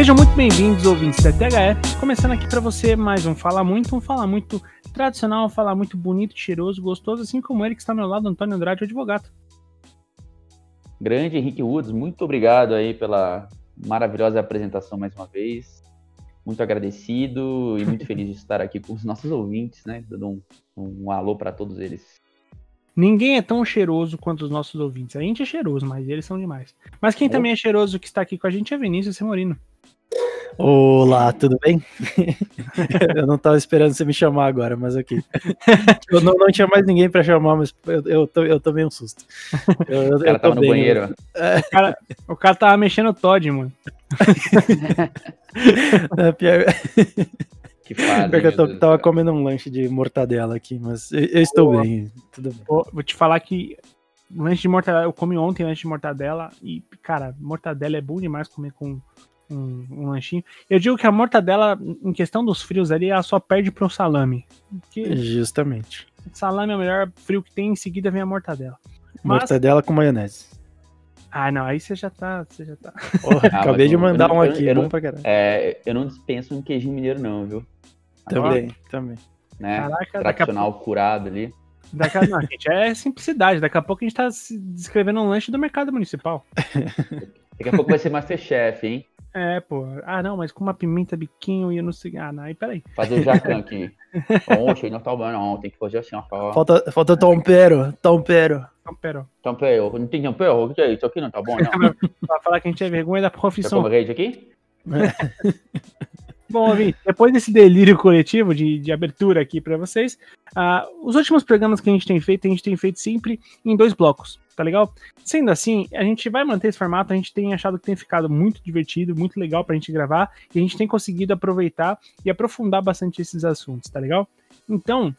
Sejam muito bem-vindos, ouvintes da THE. Começando aqui para você mais um Fala Muito, um Fala Muito tradicional, um Fala Muito bonito, cheiroso, gostoso, assim como ele que está ao meu lado, Antônio Andrade, advogado. Grande Henrique Woods, muito obrigado aí pela maravilhosa apresentação mais uma vez. Muito agradecido e muito feliz de estar aqui com os nossos ouvintes, né? Dando um, um alô para todos eles. Ninguém é tão cheiroso quanto os nossos ouvintes. A gente é cheiroso, mas eles são demais. Mas quem oh. também é cheiroso que está aqui com a gente é Vinícius Semorino. Olá, tudo bem? eu não estava esperando você me chamar agora, mas ok. Eu não, não tinha mais ninguém para chamar, mas eu, eu, eu tomei um susto. Eu, eu, o cara tava no bem, banheiro. O cara, o cara tava mexendo o Todd, mano. é, pior... Que fase, Porque eu tô, tava comendo um lanche de mortadela aqui, mas eu, eu estou Pô, bem, tudo bem. Vou te falar que lanche de mortadela, eu comi ontem lanche de mortadela e, cara, mortadela é bom demais comer com um, um, lanchinho. Eu digo que a mortadela, em questão dos frios ali, ela só perde pro salame. Porque Justamente. Salame é o melhor frio que tem, em seguida vem a mortadela. Mas... Mortadela com maionese. Ah, não, aí você já tá. Você já tá. Porra, ah, acabei de mandar não, um aqui, eu, não, é, eu não dispenso um queijinho mineiro, não, viu? Também, Agora, também. Né? Caraca, Tradicional pouco... curado ali. Daqui a... Não, gente, é simplicidade. Daqui a pouco a gente tá descrevendo um lanche do mercado municipal. Daqui a pouco vai ser Masterchef, hein? É, pô. Ah, não, mas com uma pimenta biquinho e eu não sei. Ah, não, aí peraí. Fazer o jacan aqui. Oxe, não tá bom, não. Tem que fazer assim, ó. Falta, falta tompero, tompero. Tompero. Tompero. Não tem tompero? O que é isso aqui? Não tá bom, não. pra falar que a gente é vergonha da profissão. Quer rede aqui? Bom, Vim, depois desse delírio coletivo de, de abertura aqui para vocês, uh, os últimos programas que a gente tem feito, a gente tem feito sempre em dois blocos tá legal? Sendo assim, a gente vai manter esse formato, a gente tem achado que tem ficado muito divertido, muito legal pra gente gravar, e a gente tem conseguido aproveitar e aprofundar bastante esses assuntos, tá legal? Então,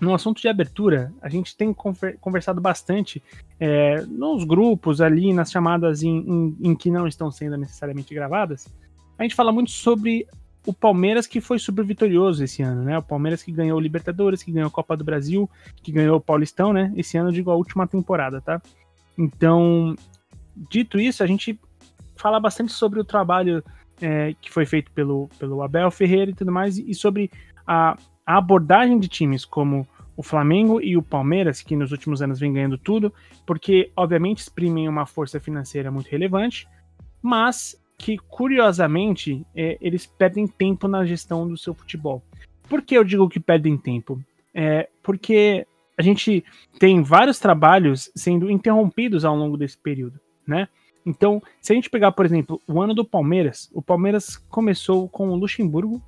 no assunto de abertura, a gente tem conversado bastante é, nos grupos ali, nas chamadas em, em, em que não estão sendo necessariamente gravadas. A gente fala muito sobre o Palmeiras que foi super vitorioso esse ano, né? O Palmeiras que ganhou o Libertadores, que ganhou a Copa do Brasil, que ganhou o Paulistão, né? Esse ano, eu digo, a última temporada, tá? Então, dito isso, a gente fala bastante sobre o trabalho é, que foi feito pelo, pelo Abel Ferreira e tudo mais, e sobre a, a abordagem de times como o Flamengo e o Palmeiras, que nos últimos anos vem ganhando tudo, porque obviamente exprimem uma força financeira muito relevante, mas que, curiosamente, é, eles perdem tempo na gestão do seu futebol. Por que eu digo que perdem tempo? É, porque a gente tem vários trabalhos sendo interrompidos ao longo desse período, né? Então, se a gente pegar, por exemplo, o ano do Palmeiras, o Palmeiras começou com o Luxemburgo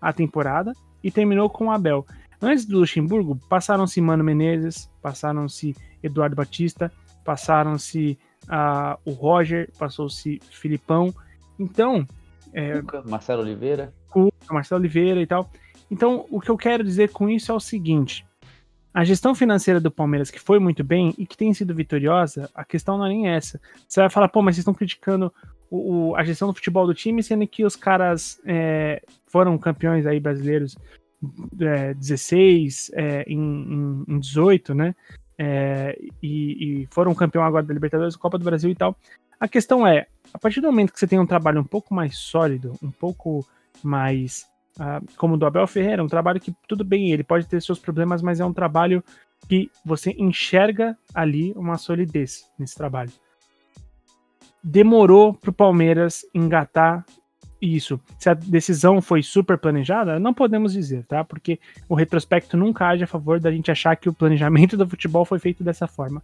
a temporada e terminou com o Abel. Antes do Luxemburgo, passaram-se Mano Menezes, passaram-se Eduardo Batista, passaram-se uh, o Roger, passou-se Filipão, então. É, Cuca, Marcelo Oliveira. Cuca, Marcelo Oliveira e tal. Então, o que eu quero dizer com isso é o seguinte: a gestão financeira do Palmeiras, que foi muito bem e que tem sido vitoriosa, a questão não é nem essa. Você vai falar, pô, mas vocês estão criticando o, o, a gestão do futebol do time, sendo que os caras é, foram campeões aí brasileiros é, 16, é, em, em, em 18, né? É, e, e, foram campeão agora da Libertadores, Copa do Brasil e tal. A questão é, a partir do momento que você tem um trabalho um pouco mais sólido, um pouco mais uh, como o do Abel Ferreira, um trabalho que tudo bem, ele pode ter seus problemas, mas é um trabalho que você enxerga ali uma solidez nesse trabalho. Demorou para o Palmeiras engatar isso. Se a decisão foi super planejada, não podemos dizer, tá? Porque o retrospecto nunca age a favor da gente achar que o planejamento do futebol foi feito dessa forma.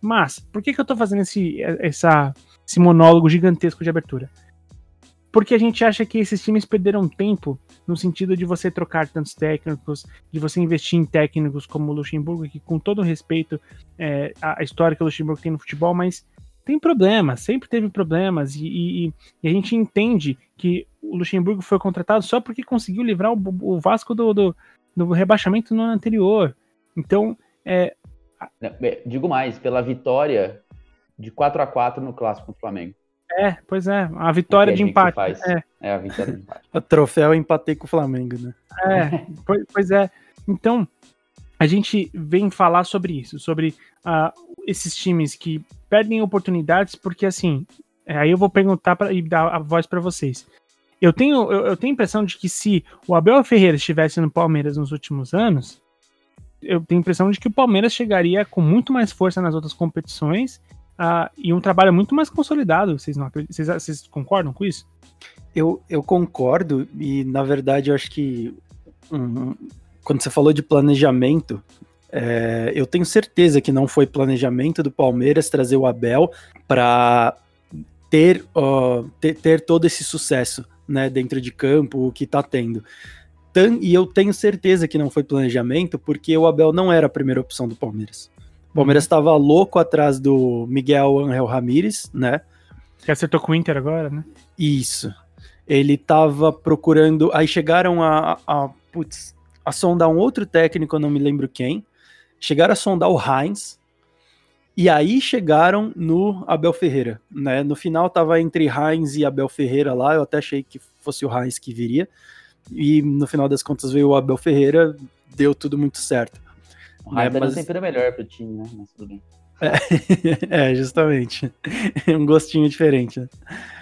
Mas, por que, que eu tô fazendo esse, essa, esse monólogo gigantesco de abertura? Porque a gente acha que esses times perderam tempo no sentido de você trocar tantos técnicos, de você investir em técnicos como o Luxemburgo, que com todo respeito é, a história que o Luxemburgo tem no futebol, mas tem problemas, sempre teve problemas, e, e, e, a gente entende que o Luxemburgo foi contratado só porque conseguiu livrar o, o Vasco do, do, do, rebaixamento no ano anterior. Então, é, digo mais, pela vitória de 4 a 4 no clássico contra o Flamengo. É, pois é, a vitória de empate. Faz. É. é, a vitória de empate. o troféu empatei com o Flamengo, né? É, pois, é. Então, a gente vem falar sobre isso, sobre uh, esses times que perdem oportunidades, porque assim, é, aí eu vou perguntar pra, e dar a voz para vocês. eu tenho, eu, eu tenho a impressão de que se o Abel Ferreira estivesse no Palmeiras nos últimos anos, eu tenho a impressão de que o Palmeiras chegaria com muito mais força nas outras competições uh, e um trabalho muito mais consolidado. Vocês, não, vocês, vocês concordam com isso? Eu, eu concordo, e na verdade eu acho que um, quando você falou de planejamento, é, eu tenho certeza que não foi planejamento do Palmeiras trazer o Abel para ter, uh, ter, ter, todo esse sucesso né, dentro de campo, que está tendo. e eu tenho certeza que não foi planejamento, porque o Abel não era a primeira opção do Palmeiras. O Palmeiras estava louco atrás do Miguel Angel Ramírez, né? Que acertou com o Inter agora, né? Isso. Ele estava procurando. Aí chegaram a, a, putz, a sondar um outro técnico, eu não me lembro quem. Chegaram a sondar o Heinz. E aí chegaram no Abel Ferreira, né? No final tava entre Heinz e Abel Ferreira lá, eu até achei que fosse o Heinz que viria. E no final das contas veio o Abel Ferreira, deu tudo muito certo. O Heinz é, mas... sempre é melhor pro time, né? Mas tudo bem. É, é, justamente. um gostinho diferente. Né?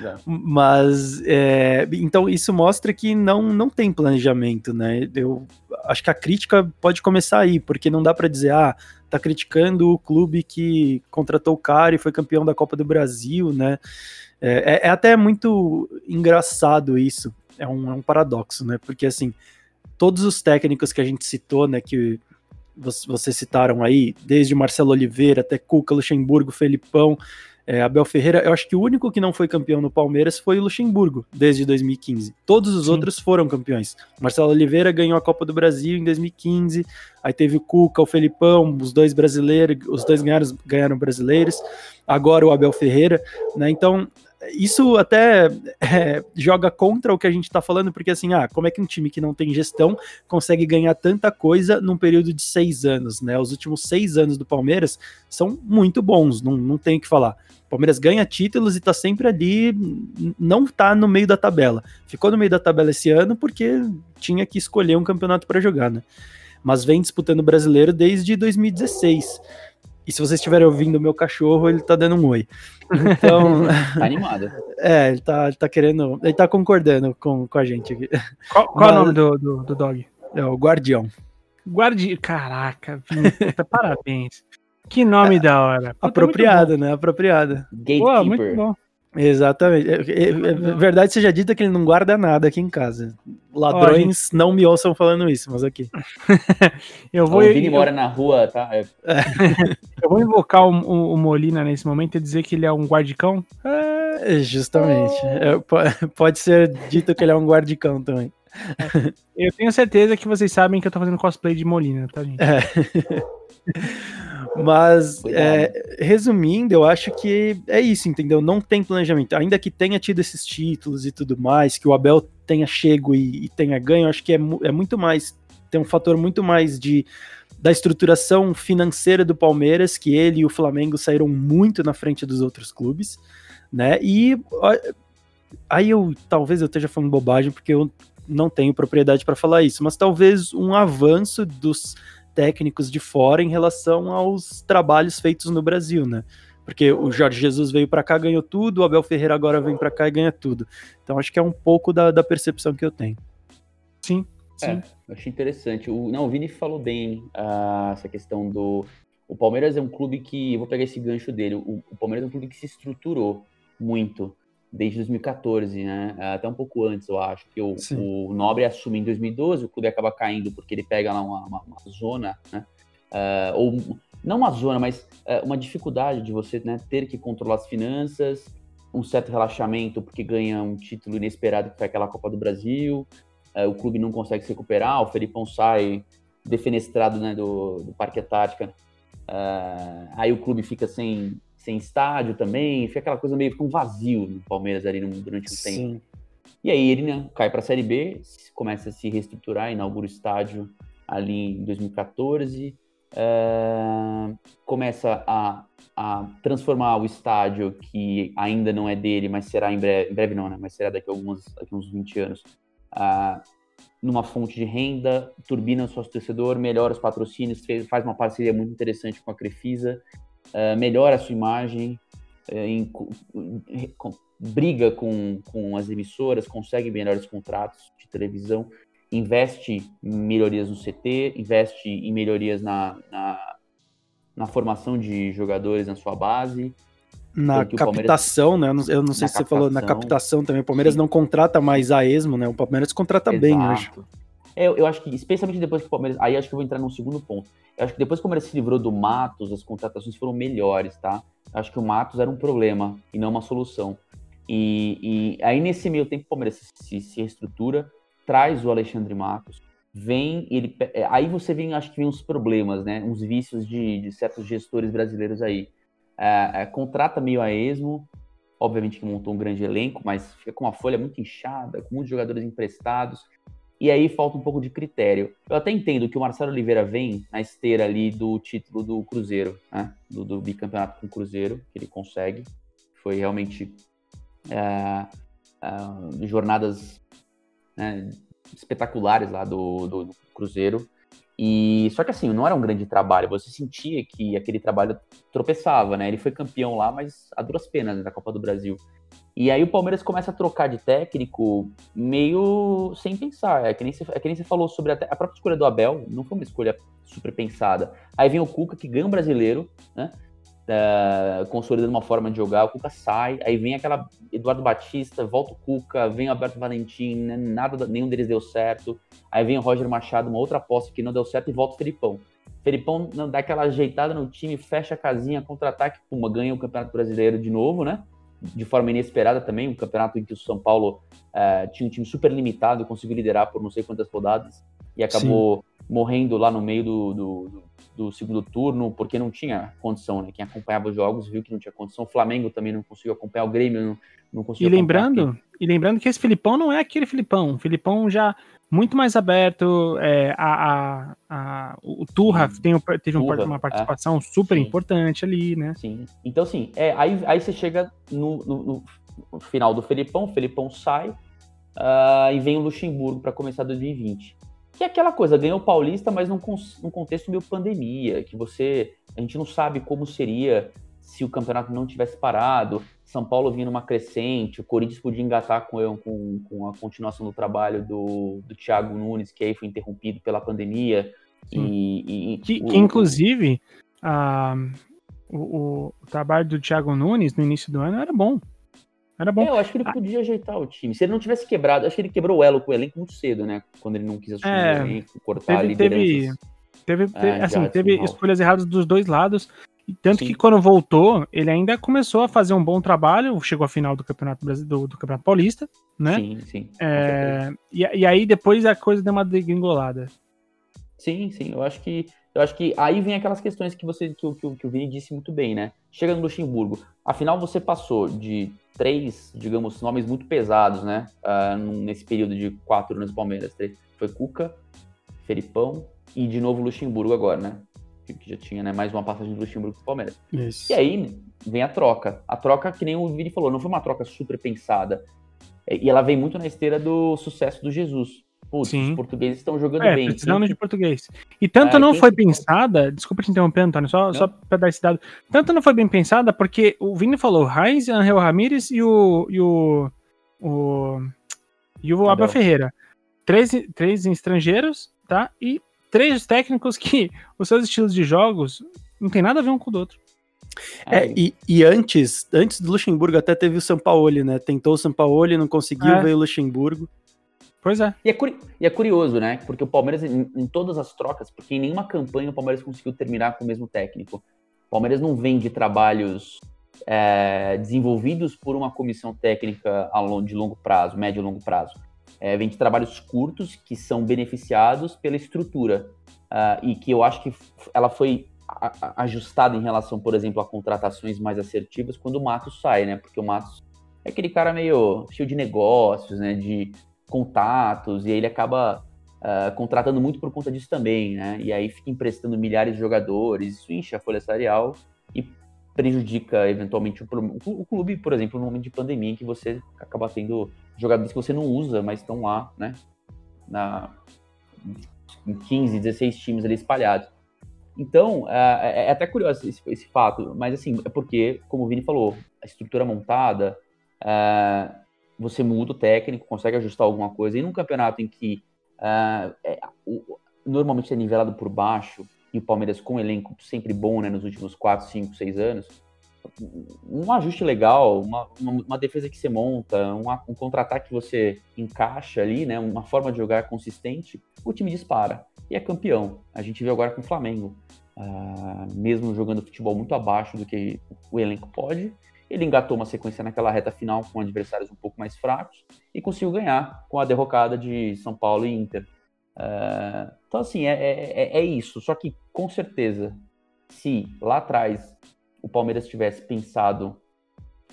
É. Mas, é, então, isso mostra que não, não tem planejamento, né? Eu acho que a crítica pode começar aí, porque não dá para dizer, ah, tá criticando o clube que contratou o cara e foi campeão da Copa do Brasil, né? É, é, é até muito engraçado isso. É um, é um paradoxo, né? Porque, assim, todos os técnicos que a gente citou, né, que vocês citaram aí, desde Marcelo Oliveira até Cuca, Luxemburgo, Felipão, é, Abel Ferreira, eu acho que o único que não foi campeão no Palmeiras foi o Luxemburgo, desde 2015. Todos os Sim. outros foram campeões. Marcelo Oliveira ganhou a Copa do Brasil em 2015, aí teve o Cuca, o Felipão, os dois brasileiros, os dois ganharam, ganharam brasileiros, agora o Abel Ferreira, né? Então, isso até é, joga contra o que a gente está falando, porque assim, ah, como é que um time que não tem gestão consegue ganhar tanta coisa num período de seis anos, né? Os últimos seis anos do Palmeiras são muito bons, não, não tem o que falar. O Palmeiras ganha títulos e tá sempre ali, não tá no meio da tabela. Ficou no meio da tabela esse ano porque tinha que escolher um campeonato para jogar, né? Mas vem disputando o brasileiro desde 2016. E se vocês estiverem ouvindo o meu cachorro, ele tá dando um oi. Então. tá animado. É, ele tá, ele tá querendo. Ele tá concordando com, com a gente aqui. Qual, qual Mas, é o nome do, do, do, dog? É o Guardião. Guardião. Caraca, Vinta, parabéns. Que nome é, da hora. Puta, apropriado, né? Apropriado. Gatekeeper. Pô, muito bom. Exatamente. É, é, é, verdade seja dita que ele não guarda nada aqui em casa. Ladrões não me ouçam falando isso, mas aqui. eu vou. O Vini mora na rua, tá? É. eu vou invocar o, o, o, Molina nesse momento e dizer que ele é um guardicão. É, justamente. É, pode ser dito que ele é um guardicão também. Eu tenho certeza que vocês sabem que eu tô fazendo cosplay de Molina, tá, gente? É. Mas, é, resumindo, eu acho que é isso, entendeu? Não tem planejamento. Ainda que tenha tido esses títulos e tudo mais, que o Abel tenha chego e, e tenha ganho, acho que é, é muito mais. Tem um fator muito mais de da estruturação financeira do Palmeiras, que ele e o Flamengo saíram muito na frente dos outros clubes, né? E aí eu talvez eu esteja falando bobagem porque eu não tenho propriedade para falar isso, mas talvez um avanço dos técnicos de fora em relação aos trabalhos feitos no Brasil, né? Porque o Jorge Jesus veio para cá, ganhou tudo, o Abel Ferreira agora vem para cá e ganha tudo. Então acho que é um pouco da, da percepção que eu tenho. Sim, sim. É, achei interessante. O, não, o Vini falou bem uh, essa questão do. O Palmeiras é um clube que. Eu vou pegar esse gancho dele. O, o Palmeiras é um clube que se estruturou muito desde 2014, né? Até um pouco antes, eu acho, que o, o, Nobre assume em 2012, o clube acaba caindo porque ele pega lá uma, uma, uma zona, né? Uh, ou não uma zona, mas uh, uma dificuldade de você né, ter que controlar as finanças, um certo relaxamento porque ganha um título inesperado que foi aquela Copa do Brasil, uh, o clube não consegue se recuperar, o Felipão sai defenestrado né, do, do Parque Antártica, aí o clube fica sem sem estádio também, fica aquela coisa meio com vazio no Palmeiras ali no, durante um Sim. tempo. E aí ele né, cai para a Série B, começa a se reestruturar, inaugura o estádio ali em 2014, é, começa a, a, transformar o estádio, que ainda não é dele, mas será em breve, em breve não, né, mas será daqui a, alguns, daqui a uns 20 anos, uh, numa fonte de renda, turbina o sócio torcedor, melhora os patrocínios, faz uma parceria muito interessante com a Crefisa, uh, melhora a sua imagem, uh, em, briga com, com as emissoras, consegue melhores contratos de televisão, investe em melhorias no CT, investe em melhorias na, na, na formação de jogadores na sua base. Na captação, Palmeiras... né? Eu não, sei se captação, você falou na captação também. O Palmeiras sim. não contrata mais a esmo, né? O Palmeiras contrata Exato. bem hoje. É, eu acho que, especialmente depois que o Palmeiras. Aí acho que eu vou entrar num segundo ponto. Eu acho que depois que o Palmeiras se livrou do Matos, as contratações foram melhores, tá? Eu acho que o Matos era um problema e não uma solução. E, e aí, nesse meio tempo, o Palmeiras se, se reestrutura, traz o Alexandre Matos, vem, ele, é, aí você vem, acho que vem uns problemas, né? Uns vícios de, de certos gestores brasileiros aí. É, é, contrata meio a esmo, obviamente que montou um grande elenco, mas fica com uma folha muito inchada, com muitos jogadores emprestados, e aí falta um pouco de critério. Eu até entendo que o Marcelo Oliveira vem na esteira ali do título do Cruzeiro, né? Do, do bicampeonato com o Cruzeiro, que ele consegue. Foi realmente é, é, jornadas né, espetaculares lá do, do, do, Cruzeiro. E só que assim, não era um grande trabalho. Você sentia que aquele trabalho tropeçava, né? Ele foi campeão lá, mas a duras penas né, da Copa do Brasil. E aí o Palmeiras começa a trocar de técnico meio sem pensar. É que nem você, é que nem você falou sobre a, a própria escolha do Abel, não foi uma escolha super pensada. Aí vem o Cuca, que ganha um brasileiro, né? Uh, consolidando uma forma de jogar, o Cuca sai, aí vem aquela Eduardo Batista, volta o Cuca, vem o Alberto Valentim, né, nada, nenhum deles deu certo, aí vem o Roger Machado, uma outra aposta que não deu certo e volta o Felipão. Felipão dá aquela ajeitada no time, fecha a casinha, contra-ataque, puma, ganha o Campeonato Brasileiro de novo, né? De forma inesperada também, um campeonato em que o São Paulo uh, tinha um time super limitado, conseguiu liderar por não sei quantas rodadas e acabou Sim. morrendo lá no meio do, do, do segundo turno, porque não tinha condição, né? Quem acompanhava os jogos viu que não tinha condição. O Flamengo também não conseguiu acompanhar, o Grêmio não, não conseguiu e lembrando E lembrando que esse Filipão não é aquele Filipão. O Filipão já muito mais aberto. É, a, a, a, o Turra tem, teve Turra, uma participação é. super Sim. importante ali, né? Sim. Então, assim, é, aí, aí você chega no, no, no final do Felipão, o Felipão sai uh, e vem o Luxemburgo para começar 2020 que é aquela coisa, ganhou o Paulista, mas num, num contexto meio pandemia, que você. A gente não sabe como seria se o campeonato não tivesse parado. São Paulo vinha numa crescente, o Corinthians podia engatar com, com, com a continuação do trabalho do, do Thiago Nunes, que aí foi interrompido pela pandemia. E, e, que, o, que, inclusive, a, o, o, trabalho do Thiago Nunes no início do ano era bom. Era bom. É, eu acho que ele ah. podia ajeitar o time. Se ele não tivesse quebrado, acho que ele quebrou o elo com o elenco muito cedo, né? Quando ele não quis assumir é, o elenco, cortar teve, teve, teve, teve, é, assim, teve escolhas erradas dos dois lados. Tanto Sim. que quando voltou, ele ainda começou a fazer um bom trabalho, chegou à final do Campeonato do, do Campeonato Paulista, né? Sim, sim. É, e, e, aí depois a coisa deu uma degringolada. Sim, sim. Eu acho que eu acho que aí vem aquelas questões que você que, que, que o Vini disse muito bem, né? Chega no Luxemburgo, afinal você passou de três, digamos, nomes muito pesados, né? Uh, nesse período de quatro anos Palmeiras. Foi Cuca, Felipão e de novo Luxemburgo agora, né? Que já tinha né, mais uma passagem do Luxemburgo pro Palmeiras. Isso. E aí vem a troca. A troca, que nem o Vini falou, não foi uma troca super pensada. E ela vem muito na esteira do sucesso do Jesus. Putz, Sim. os portugueses estão jogando é, bem. Precisando de português. E tanto é, não foi pensada, desculpa te interromper, Antônio, só, só para dar esse dado. Tanto não foi bem pensada porque o Vini falou Raiz, Angel Ramírez e o. E o, o e o Abel Ferreira. Três, três estrangeiros, tá? E três técnicos que os seus estilos de jogos não tem nada a ver um com o outro. É, e, e, antes, antes do Luxemburgo até teve o São Paulo, né? Tentou o São Paulo, não conseguiu, é. veio o Luxemburgo. Pois é. E é, e é curioso, né? Porque o Palmeiras, em, em, todas as trocas, porque em nenhuma campanha o Palmeiras conseguiu terminar com o mesmo técnico. O Palmeiras não vem de trabalhos é, desenvolvidos por uma comissão técnica de longo prazo, médio e longo prazo. É, vem de trabalhos curtos que são beneficiados pela estrutura. Uh, e que eu acho que ela foi ajustada em relação, por exemplo, a contratações mais assertivas quando o Matos sai, né? Porque o Matos é aquele cara meio cheio de negócios, né? De contatos, e aí ele acaba uh, contratando muito por conta disso também, né? E aí fica emprestando milhares de jogadores, isso enche a folha salarial e prejudica eventualmente o, clube, por exemplo, no momento de pandemia, em que você acaba tendo jogadores que você não usa, mas estão lá, né? Na, em 15, 16 times ali espalhados. Então, uh, é, até curioso esse, esse fato, mas assim, é porque, como o Vini falou, a estrutura montada, uh, você muda o técnico, consegue ajustar alguma coisa. E num campeonato em que uh, é, o, normalmente é nivelado por baixo, e o Palmeiras com um elenco sempre bom né, nos últimos 4, 5, 6 anos, um ajuste legal, uma, uma, uma defesa que você monta, uma, um contra-ataque que você encaixa ali, né, uma forma de jogar consistente, o time dispara e é campeão. A gente viu agora com o Flamengo, uh, mesmo jogando futebol muito abaixo do que o elenco pode, ele engatou uma sequência naquela reta final com adversários um pouco mais fracos e conseguiu ganhar com a derrocada de São Paulo e Inter. Uh, então, assim, é, é, é, isso. Só que, com certeza, se lá atrás o Palmeiras tivesse pensado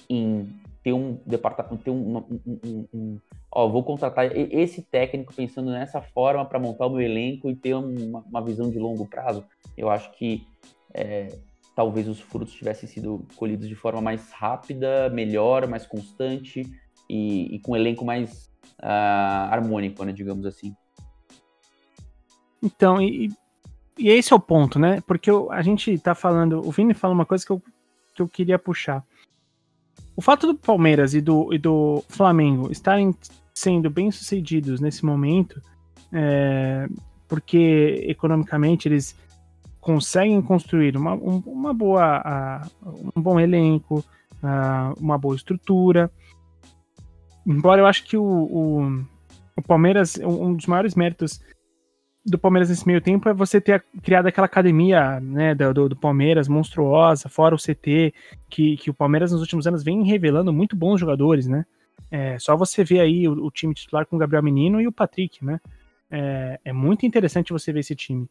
em ter um departamento, ter um, um, um, um ó, vou contratar esse técnico pensando nessa forma para montar o meu elenco e ter uma, uma, visão de longo prazo, eu acho que é, talvez os frutos tivessem sido colhidos de forma mais rápida, melhor, mais constante e, e com um elenco mais uh, harmônico, né, digamos assim. Então, e, e esse é o ponto, né? Porque eu, a gente tá falando. O Vini fala uma coisa que eu, que eu queria puxar. O fato do Palmeiras e do, e do Flamengo estarem sendo bem sucedidos nesse momento, é, porque economicamente eles conseguem construir uma, um, uma boa, uh, um bom elenco, uh, uma boa estrutura. Embora eu acho que o, o, o Palmeiras, um dos maiores méritos do Palmeiras nesse meio tempo é você ter criado aquela academia né, do, do, Palmeiras monstruosa, fora o CT, que, que o Palmeiras nos últimos anos vem revelando muito bons jogadores, né? É, só você ver aí o, o, time titular com o Gabriel Menino e o Patrick, né? É, é muito interessante você ver esse time.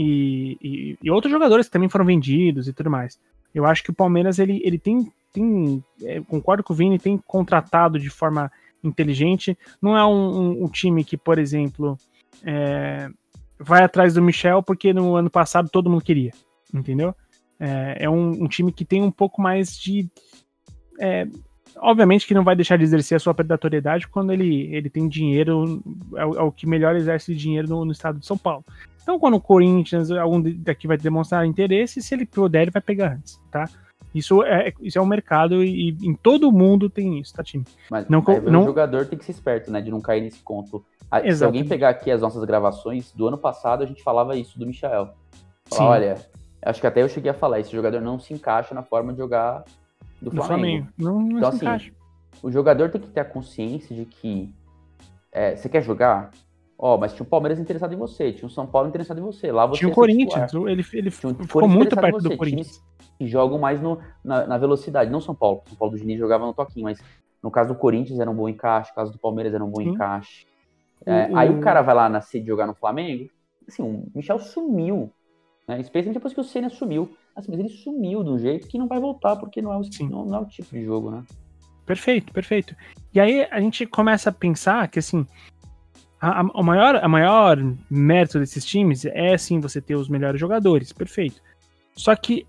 E, e, e, outros jogadores que também foram vendidos e tudo mais. Eu acho que o Palmeiras, ele, ele tem, tem é, concordo com o Vini, tem contratado de forma inteligente. Não é um, um, um time que, por exemplo, é, vai atrás do Michel porque no ano passado todo mundo queria, entendeu? É, é um, um, time que tem um pouco mais de. É, obviamente que não vai deixar de exercer a sua predatoriedade quando ele, ele tem dinheiro, é o, é o que melhor exerce dinheiro no, no, estado de São Paulo. Então, quando o Corinthians, algum daqui vai demonstrar interesse, se ele puder, ele vai pegar antes, tá? Isso é, isso é um mercado e, e em todo mundo tem isso, tá, time? Mas não, não... o jogador tem que ser esperto, né? De não cair nesse conto se alguém pegar aqui as nossas gravações, do ano passado a gente falava isso do Michael. Olha, acho que até eu cheguei a falar, esse jogador não se encaixa na forma de jogar do, do Flamengo. Flamengo. Não, não então, assim, encaixa. o jogador tem que ter a consciência de que é, você quer jogar? Ó, mas tinha o Palmeiras interessado em você, tinha o São Paulo interessado em você. Lá você tinha o Corinthians, ele, ele ficou muito perto do Corinthians. Que jogam mais no, na, na, velocidade, não São Paulo. São Paulo do Diniz jogava no toquinho, mas no caso do Corinthians era um bom encaixe, no caso do Palmeiras era um bom Sim. encaixe. É, Aí o cara vai lá na de jogar no Flamengo, assim, o Michel sumiu, né? Especialmente depois que o Senna sumiu. Assim, mas ele sumiu de um jeito que não vai voltar, porque não é, o, não, não é o tipo de jogo, né? Perfeito, perfeito. E aí a gente começa a pensar que, assim, a, a, maior, a maior mérito desses times é, sim, você ter os melhores jogadores, perfeito. Só que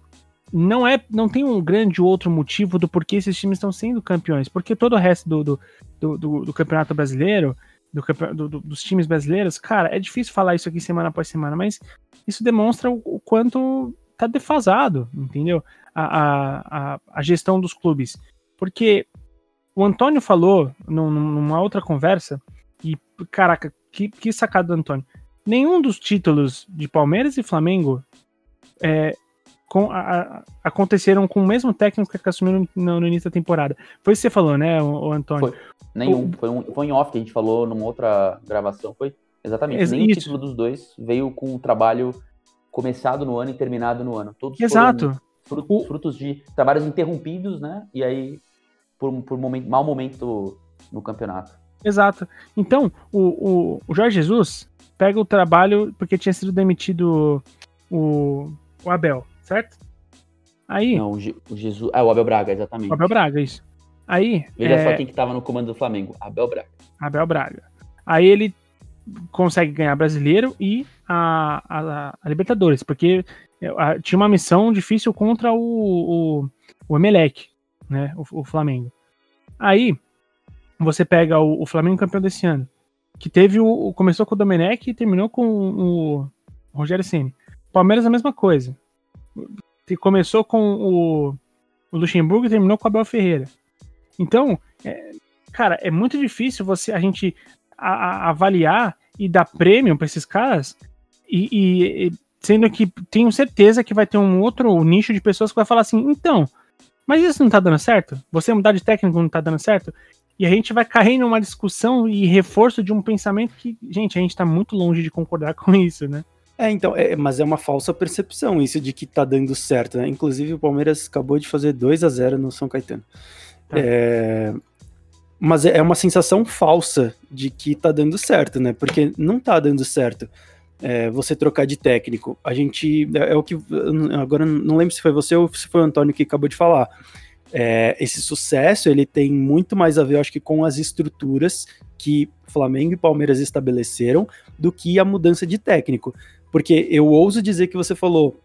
não é não tem um grande outro motivo do porquê esses times estão sendo campeões, porque todo o resto do, do, do, do, do campeonato brasileiro do, do, dos times brasileiros, cara, é difícil falar isso aqui semana após semana, mas isso demonstra o, o quanto tá defasado, entendeu? A, a, a, gestão dos clubes. Porque o Antônio falou num, numa outra conversa, e caraca, que, que sacada do Antônio. Nenhum dos títulos de Palmeiras e Flamengo é, com, a, a, aconteceram com o mesmo técnico que assumiu no, no, início da temporada. Foi isso que você falou, né, o, o Antônio? Foi. Nenhum. O... Foi, um, foi em off que a gente falou numa outra gravação. Foi exatamente. Ex Nenhum isso. título dos dois veio com um trabalho começado no ano e terminado no ano. Todos Exato. Frutos, o... frutos de trabalhos interrompidos, né? E aí, por, por momento, mau momento no campeonato. Exato. Então, o, o, o Jorge Jesus pega o trabalho porque tinha sido demitido o, o Abel certo? Aí. Não, o, Jesus. Ah, o Abel Braga, exatamente. O Abel Braga, isso. Aí. Veja é... só quem que tava no comando do Flamengo: Abel Braga. Abel Braga. Aí ele consegue ganhar brasileiro e a, a, a Libertadores, porque a, tinha uma missão difícil contra o, o, o Emelec, né? O, o, Flamengo. Aí você pega o, o, Flamengo campeão desse ano, que teve o. começou com o Domenech e terminou com o, Rogério Ceni. Palmeiras a mesma coisa começou com o, o Luxemburgo e terminou com o Abel Ferreira. Então, é, cara, é muito difícil você a gente a, a avaliar e dar prêmio para esses caras e, e, sendo que tenho certeza que vai ter um outro nicho de pessoas que vai falar assim, então, mas isso não tá dando certo? Você mudar de técnico não tá dando certo? E a gente vai cair numa discussão e reforço de um pensamento que, gente, a gente tá muito longe de concordar com isso, né? É, então, é, mas é uma falsa percepção isso de que tá dando certo, né? Inclusive o Palmeiras acabou de fazer 2 a 0 no São Caetano. Tá. É, mas é, é uma sensação falsa de que tá dando certo, né? Porque não tá dando certo é, você trocar de técnico. A gente. É, é, o que. Agora não lembro se foi você ou se foi o Antônio que acabou de falar. É, esse sucesso ele tem muito mais a ver, eu acho que, com as estruturas que Flamengo e Palmeiras estabeleceram do que a mudança de técnico. Porque eu ouso dizer que você falou.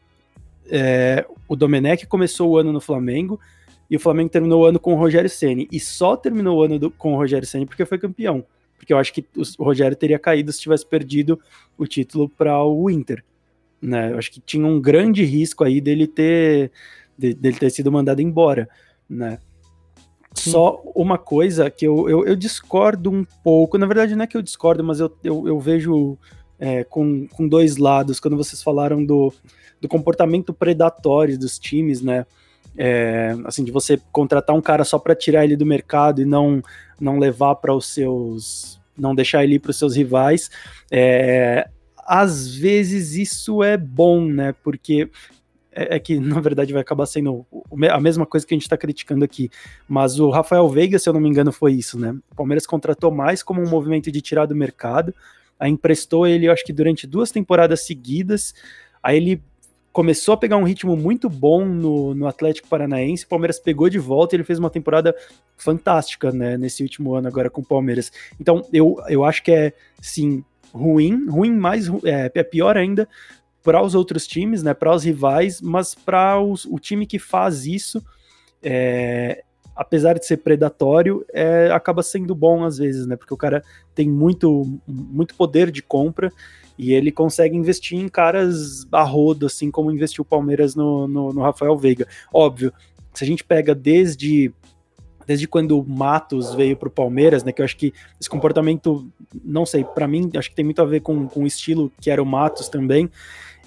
É, o Domenech começou o ano no Flamengo e o Flamengo terminou o ano com o Rogério Ceni e só terminou o ano do, com o Rogério Ceni porque foi campeão porque eu acho que o Rogério teria caído se tivesse perdido o título para o Inter. Né? Eu acho que tinha um grande risco aí dele ter, de, dele ter sido mandado embora. Né? Só uma coisa que eu, eu, eu, discordo um pouco, na verdade não é que eu discordo, mas eu, eu, eu vejo é, com, com dois lados, quando vocês falaram do, do comportamento predatório dos times, né? É, assim, de você contratar um cara só para tirar ele do mercado e não, não levar para os seus. não deixar ele para os seus rivais. É, às vezes isso é bom, né? Porque é, é, que na verdade vai acabar sendo a mesma coisa que a gente está criticando aqui. Mas o Rafael Veiga, se eu não me engano, foi isso, né? O Palmeiras contratou mais como um movimento de tirar do mercado. Aí emprestou ele, eu acho que durante duas temporadas seguidas. Aí ele começou a pegar um ritmo muito bom no, no Atlético Paranaense, o Palmeiras pegou de volta ele fez uma temporada fantástica, né, nesse último ano agora com o Palmeiras. Então, eu, eu acho que é, sim, ruim, ruim mais, é, é pior ainda para os outros times, né, para os rivais, mas para o time que faz isso, é, apesar de ser predatório, é, acaba sendo bom às vezes, né, porque o cara tem muito, muito poder de compra e ele consegue investir em caras a rodo, assim como investiu o Palmeiras no, no, no Rafael Veiga. Óbvio, se a gente pega desde desde quando o Matos veio para o Palmeiras, né? Que eu acho que esse comportamento, não sei, para mim, acho que tem muito a ver com, com o estilo que era o Matos também,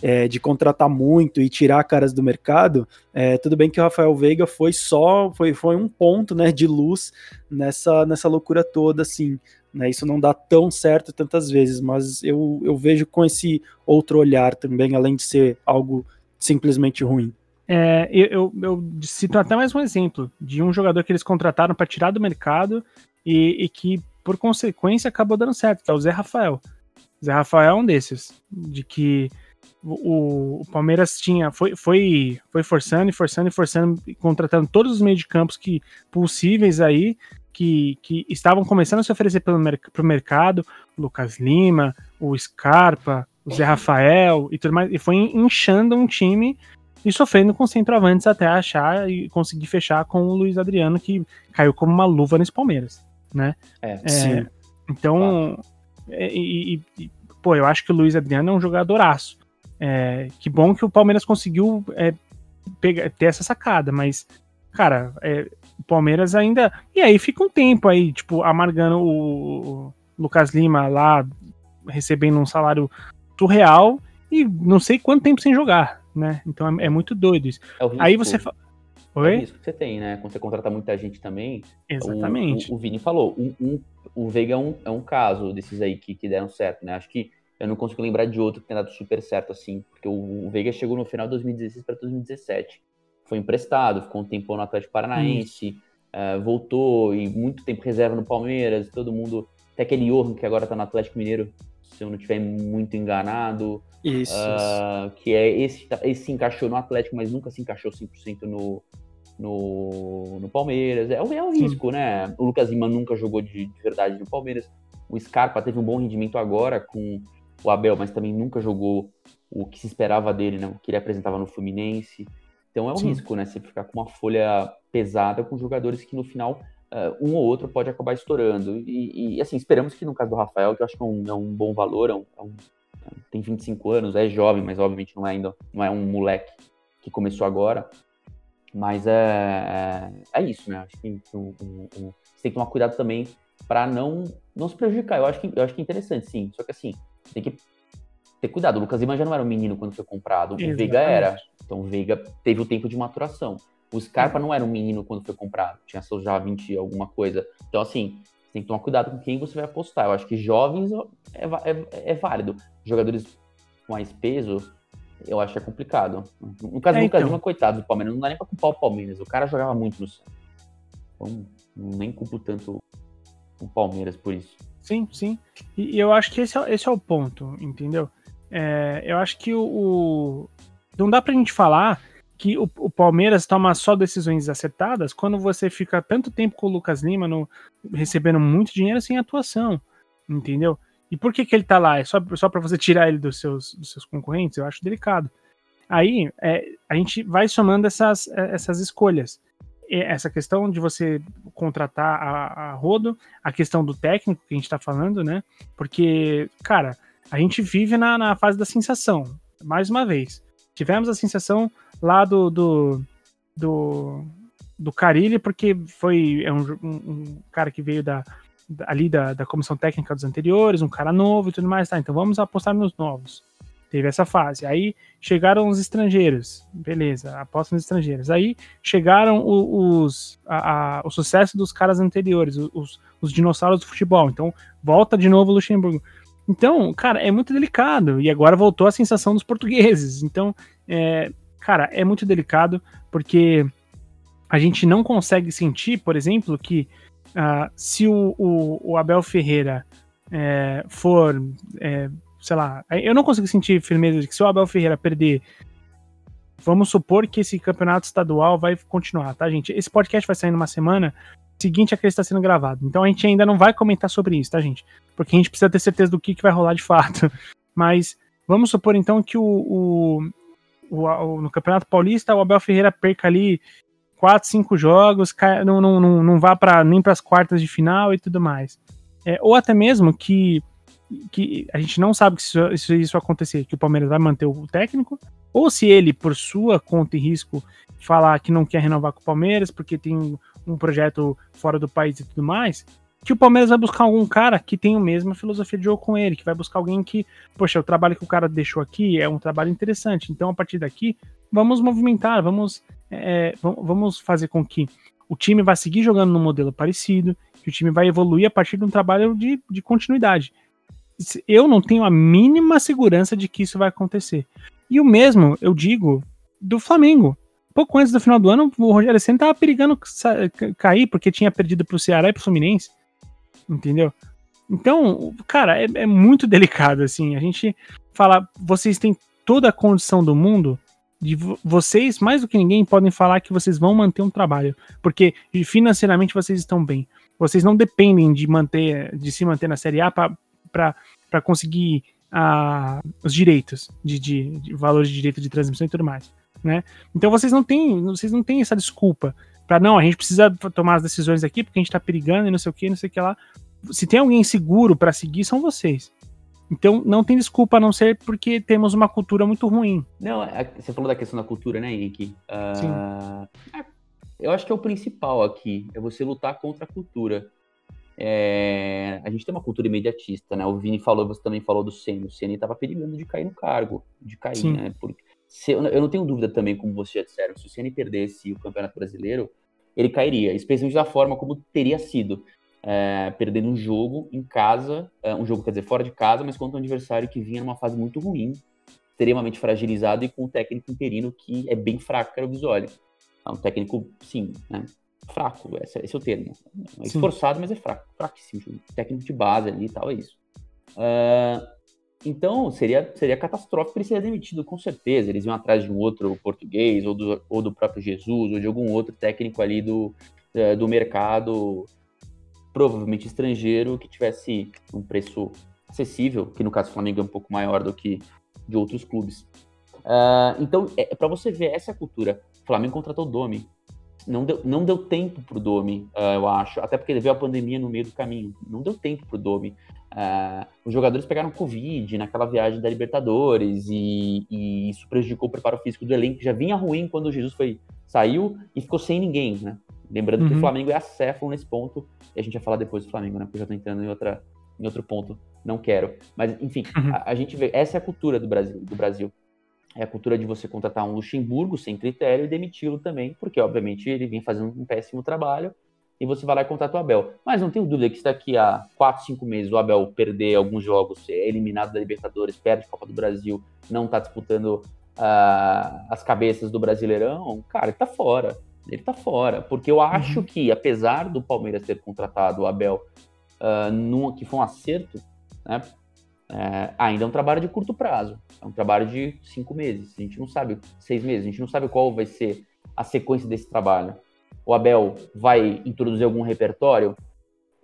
é, de contratar muito e tirar caras do mercado. É, tudo bem que o Rafael Veiga foi só, foi, foi um ponto, né, de luz nessa, nessa loucura toda, assim. Né, isso não dá tão certo tantas vezes, mas eu, eu vejo com esse outro olhar também, além de ser algo simplesmente ruim. É, eu, eu, eu, cito até mais um exemplo de um jogador que eles contrataram para tirar do mercado e, e, que, por consequência, acabou dando certo, que é o Zé Rafael. Zé Rafael é um desses, de que o, o, Palmeiras tinha foi, foi, foi forçando e forçando e forçando, contratando todos os meios de campos que possíveis aí que, que estavam começando a se oferecer para o mercado, o Lucas Lima, o Scarpa, o Zé Rafael e tudo mais, e foi inchando um time e sofrendo com centroavantes até achar e conseguir fechar com o Luiz Adriano, que caiu como uma luva nesse Palmeiras, né? É, é sim. Então, é, e, e, pô, eu acho que o Luiz Adriano é um jogadoraço. É, que bom que o Palmeiras conseguiu é, pegar, ter essa sacada, mas, cara, é, o Palmeiras ainda. E aí fica um tempo aí, tipo, amargando o Lucas Lima lá, recebendo um salário surreal e não sei quanto tempo sem jogar, né? Então é, é muito doido isso. É aí você fala. Oi? É o risco que você tem, né? Quando você contrata muita gente também. Exatamente. O, o, o Vini falou, um, um, o Veiga é um, é um caso desses aí que, que deram certo, né? Acho que eu não consigo lembrar de outro que tenha dado super certo assim, porque o, o Veiga chegou no final de 2016 para 2017 foi emprestado, ficou um tempo no Atlético Paranaense, uh, voltou e muito tempo reserva no Palmeiras, todo mundo. Até aquele Johan que agora tá no Atlético Mineiro, se eu não estiver muito enganado. Isso. Uh, que é esse, esse se encaixou no Atlético, mas nunca se encaixou 100% no, no, no Palmeiras. É, é um risco, né? O Lucas Lima nunca jogou de, de verdade no Palmeiras. O Scarpa teve um bom rendimento agora com o Abel, mas também nunca jogou o que se esperava dele, né? O que ele apresentava no Fluminense. Então é um Sim. risco, né? Você ficar com uma folha pesada com jogadores que no final uh, um ou outro pode acabar estourando. E, e, assim, esperamos que no caso do Rafael, que eu acho que é um, é um bom valor, é um, é um, tem 25 anos, é jovem, mas obviamente não é ainda não é um moleque que começou agora. Mas é, é, é isso, né? Acho que o, você tem que tomar cuidado também para não, não se prejudicar. Eu acho, que, eu acho que é interessante, sim. Só que assim, tem que ter cuidado. O Lucas Lima já não era um menino quando foi comprado. O Veiga era. Então o Veiga teve o tempo de maturação. O Scarpa não era um menino quando foi comprado. Tinha seus já 20 alguma coisa. Então, assim, você tem que tomar cuidado com quem você vai apostar. Eu acho que jovens é, é, é válido. Jogadores com mais peso, eu acho que é complicado. No caso é, do Lucas então. Lima, coitado do Palmeiras, não dá nem pra culpar o Palmeiras. O cara jogava muito no Santos. Então, nem culpo tanto o Palmeiras por isso. Sim, sim. E, eu acho que esse é, esse é o ponto, entendeu? É, eu acho que o, o, Não dá pra gente falar que o, o, Palmeiras toma só decisões acertadas quando você fica tanto tempo com o Lucas Lima no, recebendo muito dinheiro sem atuação, entendeu? E por que, que ele tá lá? É só, só para você tirar ele dos seus, dos seus concorrentes? Eu acho delicado. Aí é, a gente vai somando essas, essas escolhas. Essa questão de você contratar a, a rodo, a questão do técnico que a gente tá falando, né? Porque, cara, a gente vive na, na fase da sensação. Mais uma vez. Tivemos a sensação lá do, do, do, do Carilli, porque foi é um, um, cara que veio da, ali da, da comissão técnica dos anteriores, um cara novo e tudo mais, tá? Então vamos apostar nos novos. Teve essa fase. Aí chegaram os estrangeiros, beleza, aposta nos estrangeiros. Aí chegaram os, a, a, o sucesso dos caras anteriores, os, os dinossauros do futebol. Então volta de novo o Luxemburgo. Então, cara, é muito delicado. E agora voltou a sensação dos portugueses. Então, é, cara, é muito delicado porque a gente não consegue sentir, por exemplo, que uh, se o, o, o, Abel Ferreira é, for, é, sei lá, eu não consigo sentir firmeza de que se o Abel Ferreira perder, vamos supor que esse campeonato estadual vai continuar, tá, gente? Esse podcast vai sair numa semana seguinte a que ele está sendo gravado. Então a gente ainda não vai comentar sobre isso, tá, gente? Porque a gente precisa ter certeza do que, que vai rolar de fato. Mas vamos supor então que o, o, o, no Campeonato Paulista o Abel Ferreira perca ali quatro, cinco jogos, não, não, não, não vá para nem para as quartas de final e tudo mais. É, ou até mesmo que, que a gente não sabe se se isso acontecer, que o Palmeiras vai manter o técnico, ou se ele, por sua conta e risco, falar que não quer renovar com o Palmeiras porque tem um projeto fora do país e tudo mais, que o Palmeiras vai buscar algum cara que tem a mesma filosofia de jogo com ele, que vai buscar alguém que, poxa, o trabalho que o cara deixou aqui é um trabalho interessante, então a partir daqui vamos movimentar, vamos é, vamos fazer com que o time vá seguir jogando num modelo parecido, que o time vai evoluir a partir de um trabalho de, de continuidade. Eu não tenho a mínima segurança de que isso vai acontecer. E o mesmo eu digo do Flamengo. Pouco antes do final do ano, o Rogério Senna estava perigando cair porque tinha perdido para o Ceará e para o Fluminense. Entendeu? Então, cara, é, é muito delicado assim. A gente fala, vocês têm toda a condição do mundo de vocês, mais do que ninguém, podem falar que vocês vão manter um trabalho, porque financeiramente vocês estão bem. Vocês não dependem de manter, de se manter na Série A para conseguir uh, os direitos de, de, de, valores de direito de transmissão e tudo mais, né? Então vocês não têm, vocês não têm essa desculpa para não, a gente precisa tomar as decisões aqui porque a gente está perigando e não sei o que, não sei o que lá. Se tem alguém seguro para seguir, são vocês. Então não tem desculpa a não ser porque temos uma cultura muito ruim. Não, é, você falou da questão da cultura, né, Henrique? Uh, Sim. É, eu acho que é o principal aqui, é você lutar contra a cultura. É, a gente tem uma cultura imediatista, né? O Vini falou, você também falou do Senna. O Senna estava perigando de cair no cargo, de cair, Sim. né? Porque se, eu não tenho dúvida também, como vocês já disseram, se o Senna perdesse o Campeonato Brasileiro, ele cairia, especialmente da forma como teria sido é, perdendo um jogo em casa, é, um jogo, quer dizer, fora de casa, mas contra um adversário que vinha numa fase muito ruim, extremamente fragilizado e com um técnico interino que é bem fraco, que era o Visoli. É um técnico, sim, né? Fraco, esse, esse é o termo. É esforçado, mas é fraco, fraquíssimo. Técnico de base ali e tal, é isso. Uh, então, seria, seria catastrófico ele ser demitido, com certeza. Eles iam atrás de um outro português, ou do, ou do próprio Jesus, ou de algum outro técnico ali do, é, do mercado provavelmente estrangeiro, que tivesse um preço acessível, que no caso do Flamengo é um pouco maior do que de outros clubes. Uh, então, é, é para você ver essa cultura. O Flamengo contratou o Domi. Não deu, não deu tempo pro Domi, uh, eu acho. Até porque veio a pandemia no meio do caminho. Não deu tempo pro Domi. Uh, os jogadores pegaram Covid naquela viagem da Libertadores e, e, isso prejudicou o preparo físico do elenco, que já vinha ruim quando o Jesus foi, saiu e ficou sem ninguém, né? Lembrando uhum. que o uhum. Flamengo é acéfalo nesse ponto, e a gente vai falar depois do Flamengo, né? Porque eu já tô entrando em, outra, em outro ponto, não quero. Mas, enfim, uhum. a, a, gente vê, essa é a cultura do Brasil, do Brasil. É a cultura de você contratar um Luxemburgo sem critério e demiti-lo também, porque, obviamente, ele vem fazendo um péssimo trabalho, e você vai lá e contrata o Abel. Mas não tenho dúvida que se daqui a 4, 5 meses o Abel perder alguns jogos, é eliminado da Libertadores, perde a Copa do Brasil, não está disputando uh, as cabeças do Brasileirão, cara, ele tá fora ele tá fora. Porque eu acho uhum. que, apesar do Palmeiras ter contratado o Abel, uh, num, que foi um acerto, né? É, ainda é um trabalho de curto prazo. É um trabalho de cinco meses. A gente não sabe, seis meses, a gente não sabe qual vai ser a sequência desse trabalho. O Abel vai introduzir algum repertório?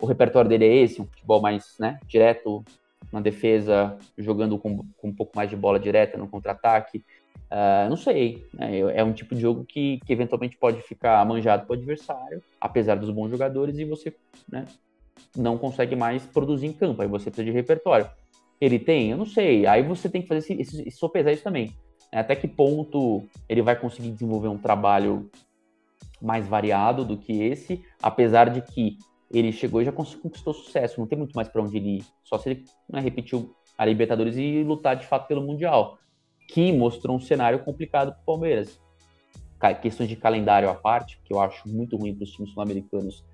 O repertório dele é esse, um futebol mais né, direto na defesa, jogando com, com um pouco mais de bola direta no contra-ataque. Uh, não sei. Né? É um tipo de jogo que, que eventualmente pode ficar manjado para o adversário, apesar dos bons jogadores, e você né, não consegue mais produzir em campo. Aí você precisa de repertório. Ele tem? Eu não sei. Aí você tem que fazer esse, esse, esse sopesar isso também. Até que ponto ele vai conseguir desenvolver um trabalho mais variado do que esse, apesar de que ele chegou e já conquistou sucesso. Não tem muito mais para onde ele ir. Só se ele né, repetiu a Libertadores e lutar de fato pelo Mundial que mostrou um cenário complicado para o Palmeiras. Questões de calendário à parte, que eu acho muito ruim para os times sul-americanos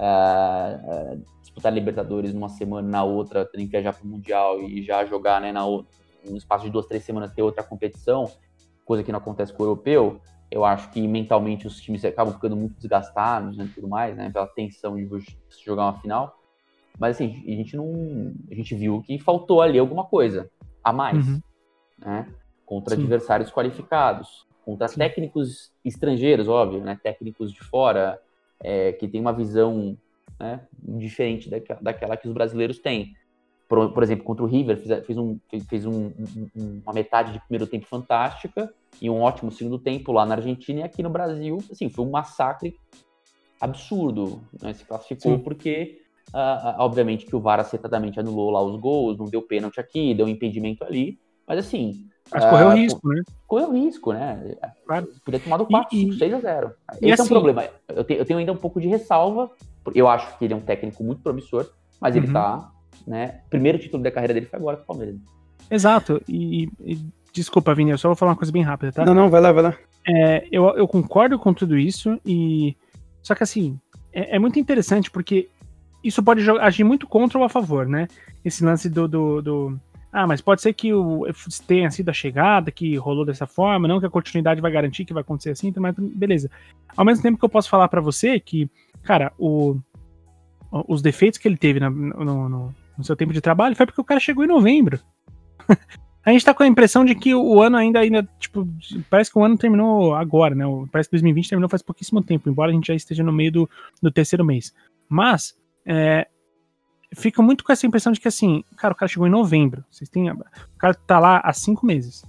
uh, uh, disputar Libertadores numa semana, na outra, terem que viajar para o Mundial e já jogar né, na, no espaço de duas, três semanas ter outra competição, coisa que não acontece com o europeu. Eu acho que mentalmente os times acabam ficando muito desgastados né, e tudo mais, né, pela tensão de jogar uma final. Mas assim, a gente não. A gente viu que faltou ali alguma coisa a mais. Uhum. Né? contra Sim. adversários qualificados, contra Sim. técnicos estrangeiros, óbvio, né? Técnicos de fora, é, que tem uma visão né, diferente daquela, daquela, que os brasileiros têm. Por, por exemplo, contra o River, fez, um, um, um, uma metade de primeiro tempo fantástica e um ótimo segundo tempo lá na Argentina e aqui no Brasil, assim, foi um massacre absurdo. Né? Se classificou Sim. porque, uh, obviamente, que o VAR acertadamente anulou lá os gols, não deu pênalti aqui, deu um impedimento ali, mas assim, mas correu uh, risco, né? Correu risco, né? Claro. Podia ter tomado 4, 5, 6 a 0. Esse assim, é um problema. Eu, te, eu, tenho ainda um pouco de ressalva. Eu acho que ele é um técnico muito promissor, mas ele uhum. tá, né? Primeiro título da carreira dele foi agora com o Palmeiras. Exato. E, e desculpa, Vini, eu só vou falar uma coisa bem rápida, tá? Não, não, vai lá, vai lá. É, eu, eu concordo com tudo isso, e. Só que assim, é, é muito interessante porque isso pode agir muito contra ou a favor, né? Esse lance do, do, do ah, mas pode ser que o tenha sido a chegada, que rolou dessa forma, não que a continuidade vai garantir que vai acontecer assim, mas beleza. Ao mesmo tempo que eu posso falar para você que, cara, o, os defeitos que ele teve na, no, no, no, seu tempo de trabalho foi porque o cara chegou em novembro. a gente tá com a impressão de que o ano ainda, ainda, tipo, parece que o ano terminou agora, né? Parece que 2020 terminou faz pouquíssimo tempo, embora a gente já esteja no meio do, do terceiro mês. Mas, é, fica muito com essa impressão de que assim, cara, o cara chegou em novembro. Vocês têm. O cara tá lá há cinco meses.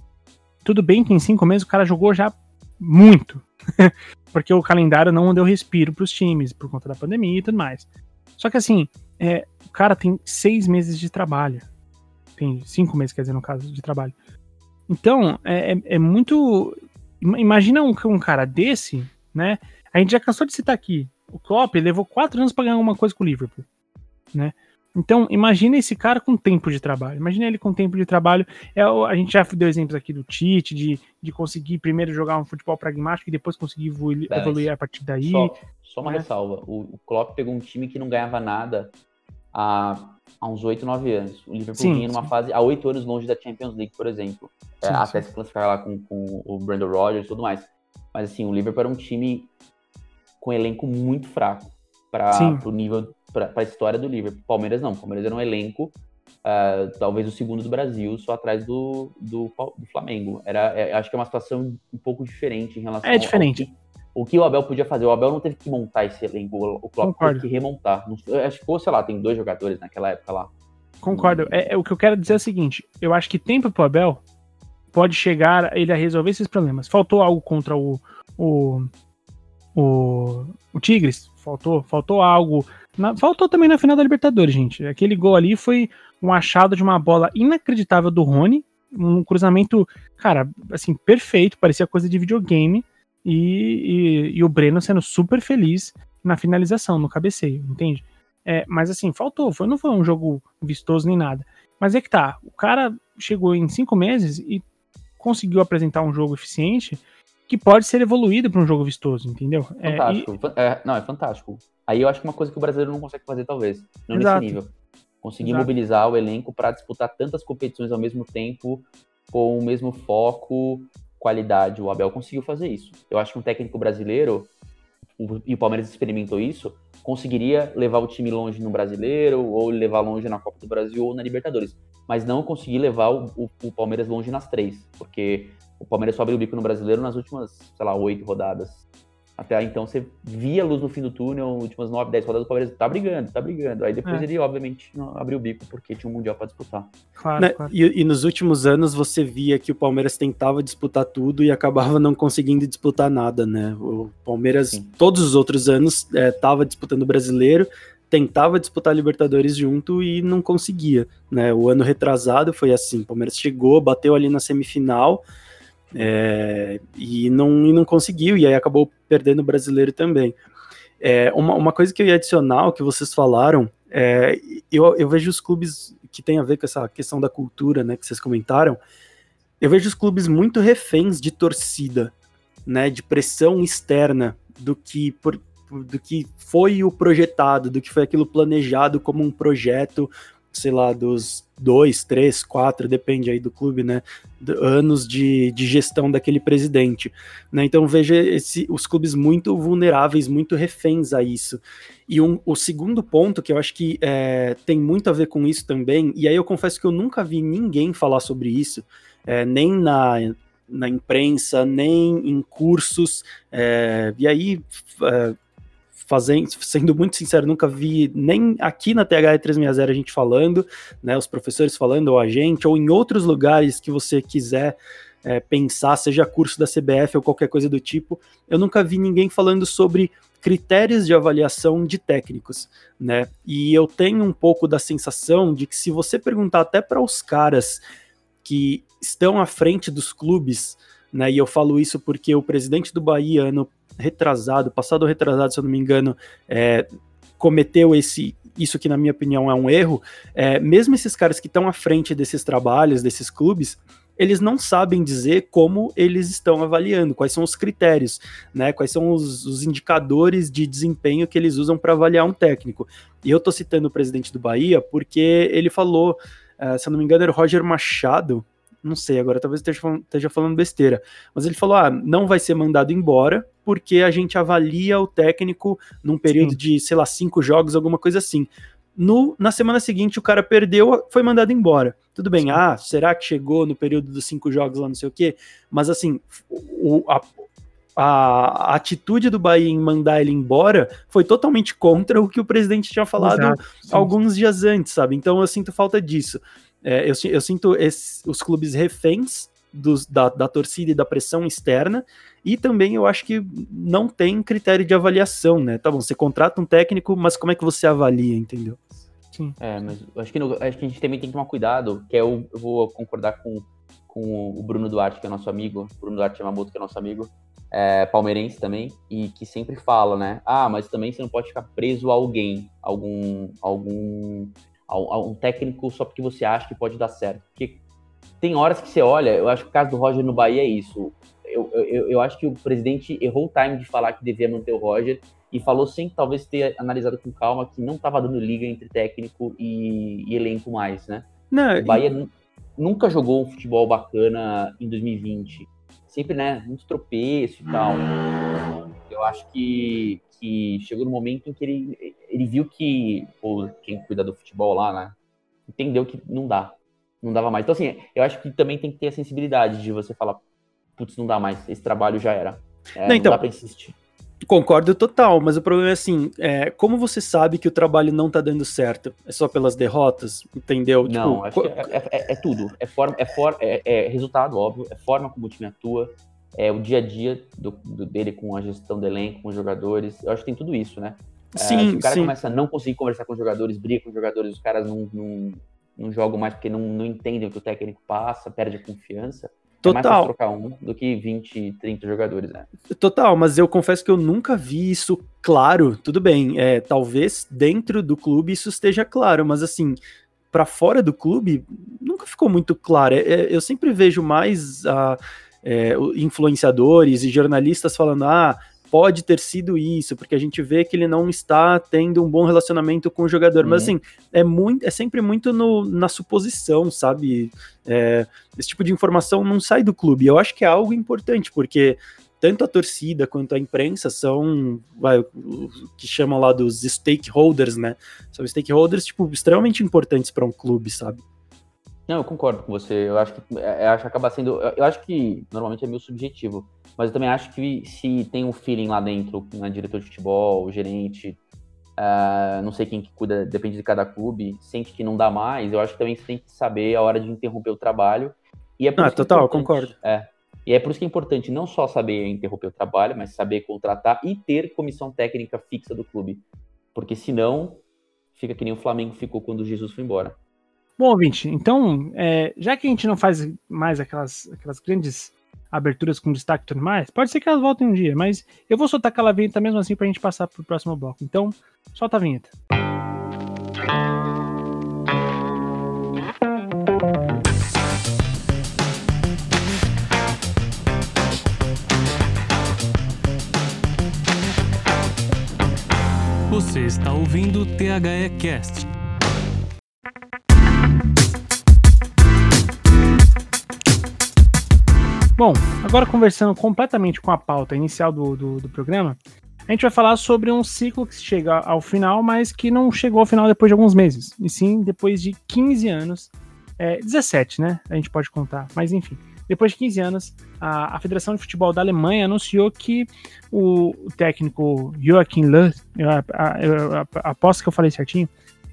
Tudo bem que em cinco meses o cara jogou já muito. porque o calendário não deu respiro para os times por conta da pandemia e tudo mais. Só que assim, é, o cara tem seis meses de trabalho. Tem cinco meses, quer dizer, no caso, de trabalho. Então, é, é, é muito. Imagina um, um, cara desse, né? A gente já cansou de citar aqui. O Klopp levou quatro anos para ganhar alguma coisa com o Liverpool, né? Então, imagina esse cara com tempo de trabalho. Imagina ele com tempo de trabalho. É, a gente já deu exemplos aqui do Tite, de, de conseguir primeiro jogar um futebol pragmático e depois conseguir evoluir, evoluir a partir daí. Só, só uma né? ressalva. O, o Klopp pegou um time que não ganhava nada há, há uns 8, 9 anos. O Liverpool sim, vinha numa sim. fase há 8 anos longe da Champions League, por exemplo. É, sim, é, até se classificar lá com, com o Brandon Rodgers e tudo mais. Mas assim, o Liverpool era um time com um elenco muito fraco para o nível para a história do Liverpool. Palmeiras não. Palmeiras era um elenco, uh, talvez o segundo do Brasil, só atrás do, do, do Flamengo. Era, é, acho que é uma situação um pouco diferente em relação é diferente. Ao o que o Abel podia fazer. O Abel não teve que montar esse elenco, o Klopp teve que remontar. Acho que, sei lá, tem dois jogadores naquela época lá. Concordo. É, é, o que eu quero dizer é o seguinte: eu acho que tempo pro Abel pode chegar ele a resolver esses problemas. Faltou algo contra o, o, o, o Tigres, faltou, faltou algo. Na, faltou também na final da Libertadores, gente. Aquele gol ali foi um achado de uma bola inacreditável do Rony, um cruzamento, cara, assim, perfeito, parecia coisa de videogame. E, e, e, o Breno sendo super feliz na finalização, no cabeceio, entende? É, mas assim, faltou, foi, não foi um jogo vistoso nem nada. Mas é que tá, o cara chegou em cinco meses e conseguiu apresentar um jogo eficiente que pode ser evoluído para um jogo vistoso, entendeu? É, fantástico. É, e... é, não, é fantástico. Aí eu acho que uma coisa que o brasileiro não consegue fazer, talvez. Não Exato. nesse nível. Conseguir Exato. mobilizar o elenco para disputar tantas competições ao mesmo tempo, com o mesmo foco, qualidade. O Abel conseguiu fazer isso. Eu acho que um técnico brasileiro, e o Palmeiras experimentou isso, conseguiria levar o time longe no Brasileiro, ou levar longe na Copa do Brasil ou na Libertadores. Mas não conseguir levar o, o, o Palmeiras longe nas três, porque o Palmeiras só abriu o bico no Brasileiro nas últimas, sei lá, oito rodadas. Até então você via a luz no fim do túnel, últimas 9, 10 rodadas, o Palmeiras tá brigando, tá brigando. Aí depois é. ele, obviamente, não abriu o bico porque tinha um Mundial para disputar. Claro, né? claro. E, e, nos últimos anos você via que o Palmeiras tentava disputar tudo e acabava não conseguindo disputar nada, né? O Palmeiras, Sim. todos os outros anos, estava é, disputando o brasileiro, tentava disputar a Libertadores junto e não conseguia, né? O ano retrasado foi assim, o Palmeiras chegou, bateu ali na semifinal é, e, não, e não conseguiu, e aí acabou perdendo o brasileiro também. É, uma, uma coisa que eu ia adicionar, o que vocês falaram, é, eu, eu vejo os clubes que tem a ver com essa questão da cultura, né, que vocês comentaram, eu vejo os clubes muito reféns de torcida, né, de pressão externa do que por, do que foi o projetado, do que foi aquilo planejado como um projeto, sei lá, dos dois, três, quatro, depende aí do clube, né? Anos de, de gestão daquele presidente. Né? Então veja esse, os clubes muito vulneráveis, muito reféns a isso. E um, o segundo ponto, que eu acho que é, tem muito a ver com isso também, e aí eu confesso que eu nunca vi ninguém falar sobre isso, é, nem na, na imprensa, nem em cursos, é, e aí é, fazendo, sendo muito sincero, nunca vi nem aqui na TH 360 a gente falando, né, os professores falando, ou a gente, ou em outros lugares que você quiser é, pensar, seja curso da CBF ou qualquer coisa do tipo, eu nunca vi ninguém falando sobre critérios de avaliação de técnicos, né? E eu tenho um pouco da sensação de que se você perguntar até para os caras que estão à frente dos clubes, né? E eu falo isso porque o presidente do Bahia ano retrasado, passado retrasado, se eu não me engano, é, cometeu esse isso que na minha opinião é um erro, é, mesmo esses caras que estão à frente desses trabalhos, desses clubes, eles não sabem dizer como eles estão avaliando, quais são os critérios, né? Quais são os, os indicadores de desempenho que eles usam para avaliar um técnico. E eu estou citando o presidente do Bahia porque ele falou, uh, se eu não me engano, era o Roger Machado, não sei, agora talvez esteja falando, esteja falando besteira, mas ele falou: ah, não vai ser mandado embora, porque a gente avalia o técnico num período Sim. de, sei lá, cinco jogos, alguma coisa assim. No, na semana seguinte o cara perdeu, foi mandado embora. Tudo bem, Sim. ah, será que chegou no período dos cinco jogos lá, não sei o quê? Mas assim, o, a, a, atitude do Bahia em mandar ele embora foi totalmente contra o que o presidente tinha falado Exato, alguns dias antes, sabe? Então eu sinto falta disso. É, eu, eu, sinto esse, os clubes reféns dos, da, da torcida e da pressão externa, e também eu acho que não tem critério de avaliação, né? Tá bom, você contrata um técnico, mas como é que você avalia, entendeu? Sim. É, mas acho que, no, acho que a gente também tem que tomar cuidado, que é eu, eu vou concordar com, com o Bruno Duarte, que é nosso amigo, Bruno Duarte Yamamoto, que é nosso amigo, é, palmeirense também, e que sempre fala, né? Ah, mas também você não pode ficar preso a alguém, algum, algum a, um técnico só porque você acha que pode dar certo. Porque tem horas que você olha, eu acho que o caso do Roger no Bahia é isso. Eu, eu, eu acho que o presidente errou o time de falar que devia manter o Roger e falou sem talvez ter analisado com calma que não estava dando liga entre técnico e, e elenco mais, né? Não, o Bahia e... nunca jogou um futebol bacana em 2020. Sempre, né, muito tropeço e tal. Eu acho que, que chegou no momento em que ele, ele viu que, ou quem cuida do futebol lá, né, entendeu que não dá. Não dava mais. Então, assim, eu acho que também tem que ter a sensibilidade de você falar, putz, não dá mais, esse trabalho já era. É, não, então, não dá pra insistir. Concordo total, mas o problema é assim, é, como você sabe que o trabalho não tá dando certo? É só pelas derrotas, entendeu? Não, tipo, é, é, é, é, tudo. É, forma, é, for, é, é resultado, óbvio, é forma como o time atua, é o dia a dia do, do, dele com a gestão do elenco, com os jogadores. Eu acho que tem tudo isso, né? Sim, é, se o cara sim. começa a não conseguir conversar com os jogadores, briga com os jogadores, os caras não, não, não jogam mais porque não, não entendem o que o técnico passa, perde a confiança. É mais Total. fácil trocar um do que 20, 30 jogadores, né? Total, mas eu confesso que eu nunca vi isso claro. Tudo bem, é, talvez dentro do clube isso esteja claro, mas assim, para fora do clube nunca ficou muito claro. É, é, eu sempre vejo mais ah, é, influenciadores e jornalistas falando: ah, pode ter sido isso, porque a gente vê que ele não está tendo um bom relacionamento com o jogador. Mas Uhum. assim, é, muito, é sempre muito no- na suposição, sabe? É, esse tipo de informação não sai do clube. Eu acho que é algo importante, porque tanto a torcida quanto a imprensa são, vai, o o que chamam lá dos stakeholders, né? São stakeholders, tipo, extremamente importantes para um clube, sabe? Não, eu concordo com você. Eu acho que é, eu acho que acaba sendo. Eu eu acho que normalmente é meio subjetivo. Mas eu também acho que se tem um feeling lá dentro, né, diretor de futebol, gerente, ah, não sei quem que cuida, depende de cada clube, sente que não dá mais, eu acho que também você tem que saber a hora de interromper o trabalho. E é por Ah, isso que é total, eu importante- concordo. É. E é por isso que é importante não só saber interromper o trabalho, mas saber contratar e ter comissão técnica fixa do clube. Porque senão fica que nem o Flamengo ficou quando o Jesus foi embora. Bom, ouvinte, então, é, já que a gente não faz mais aquelas, aquelas grandes aberturas com destaque e tudo mais, pode ser que elas voltem um dia, mas eu vou soltar aquela vinheta mesmo assim pra gente passar pro próximo bloco. Então, solta a vinheta. Você está ouvindo o THE Cast. Bom, agora conversando completamente com a pauta inicial do, do, do programa, a gente vai falar sobre um ciclo que chega ao final, mas que não chegou ao final depois de alguns meses, e sim depois de 15 anos, é, 17, né? A gente pode contar, mas enfim. Depois de 15 anos, a, a Federação de Futebol da Alemanha anunciou que o, o técnico Joachim Löw, eu, a- eu a- aposto que eu falei certinho,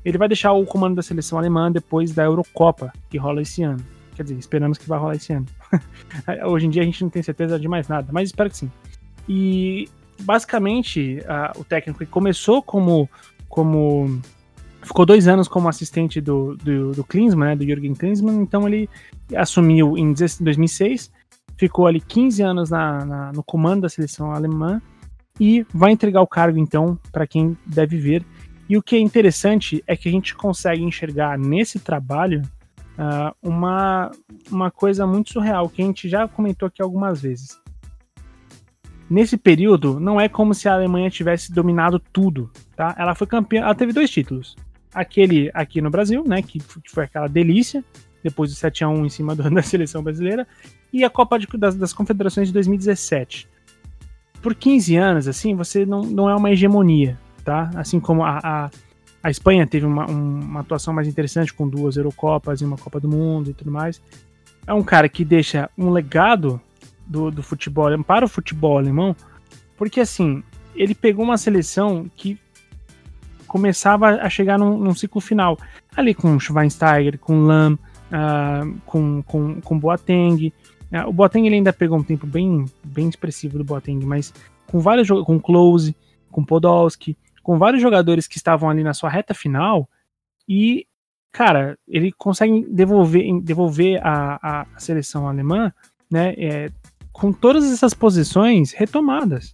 ele vai deixar o comando da seleção alemã depois da Eurocopa, que rola esse ano. Quer dizer, esperamos que vai rolar esse ano. Hoje em dia a gente não tem certeza de mais nada, mas espero que sim. E basicamente a- o técnico que começou como como ficou dois anos como assistente do, do, do Klinsmann, né, do Jürgen Klinsmann, então ele assumiu em 2006, ficou ali 15 anos na, na- no comando da seleção alemã e vai entregar o cargo então para quem deve ver. E o que é interessante é que a gente consegue enxergar nesse trabalho ah, uma, uma coisa muito surreal que a gente já comentou aqui algumas vezes. Nesse período, não é como se a Alemanha tivesse dominado tudo, tá? Ela foi campeã, ela teve dois títulos. Aquele aqui no Brasil, né, que, foi aquela delícia, depois do 7 a 1 em cima do- da seleção brasileira, e a Copa de- das, das Confederações de 2017. Por 15 anos, assim, você não, não é uma hegemonia, tá? Assim como a, a, a Espanha teve uma, um- uma atuação mais interessante com duas Eurocopas e uma Copa do Mundo e tudo mais. É um cara que deixa um legado do, do futebol para o futebol alemão, porque assim, ele pegou uma seleção que começava a chegar num, num ciclo final. Ali com Schweinsteiger, com Lam, ah, com, com, com Boateng. Ah, o Boateng ele ainda pegou um tempo bem, bem expressivo do Boateng, mas com vários com Klose, com Podolski, com vários jogadores que estavam ali na sua reta final e cara, ele consegue devolver, devolver a, a, seleção alemã, né, é, com todas essas posições retomadas.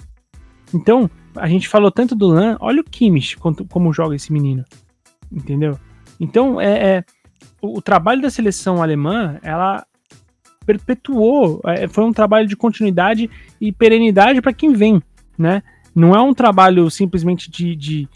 Então, a gente falou tanto do Lan, olha o Kimmich, quanto- como joga esse menino, entendeu? Então, é, é, o, o trabalho da seleção alemã, ela perpetuou, é, foi um trabalho de continuidade e perenidade para quem vem, né? Não é um trabalho simplesmente de, de,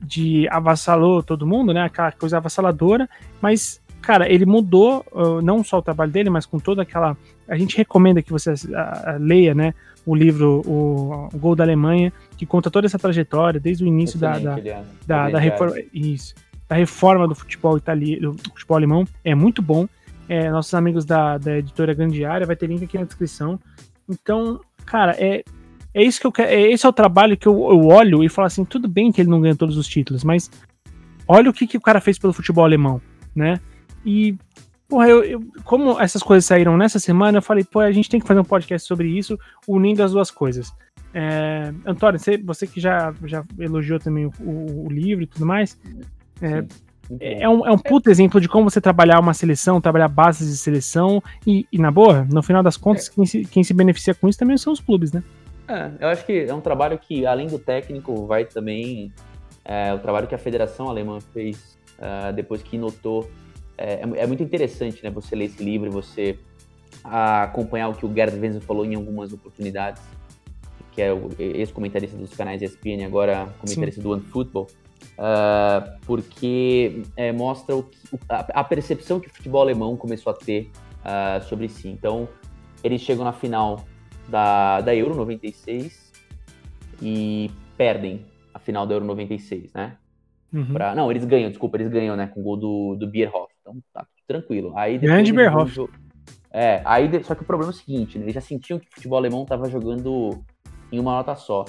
de avassalou todo mundo, né? Aquela coisa avassaladora, mas, cara, ele mudou uh, não só o trabalho dele, mas com toda aquela. A gente recomenda que você uh, uh, leia, né? O livro o, o Gol da Alemanha, que conta toda essa trajetória, desde o início da, da, da, da reforma. Isso. Da reforma do futebol italiano, do futebol alemão. É muito bom. É, nossos amigos da, da editora Grande Área, vai ter link aqui na descrição. Então, cara, é, é isso que eu quero. É, esse é o trabalho que eu, eu olho e falo assim: tudo bem que ele não ganha todos os títulos, mas olha o que, que o cara fez pelo futebol alemão, né? E Porra, eu, eu, como essas coisas saíram nessa semana, eu falei, pô, a gente tem que fazer um podcast sobre isso, unindo as duas coisas. É, Antônio, você, você que já, já elogiou também o, o, o livro e tudo mais, é, é, um, é um puto exemplo de como você trabalhar uma seleção, trabalhar bases de seleção e, e na boa, no final das contas, é. quem, se, quem se beneficia com isso também são os clubes, né? É, eu acho que é um trabalho que, além do técnico, vai também. É, o trabalho que a Federação Alemã fez uh, depois que notou é, é, é, muito interessante, né? Você ler esse livro você acompanhar o que o Gerd Wenzel falou em algumas oportunidades, que é ex-comentarista dos canais ESPN, agora comentarista Sim. do OneFootball, uh, porque é, mostra o, a, a, percepção que o futebol alemão começou a ter uh, sobre si. Então, eles chegam na final da, da Euro 96 e perdem a final da Euro 96, né? Uhum. Pra, não, eles ganham, desculpa, eles ganham, né? Com o gol do, do Bierhoff. Então tá tranquilo. Aí Grande Bierhoff. É, aí, só que o problema é o seguinte, né? Eles já sentiam que o futebol alemão tava jogando em uma nota só.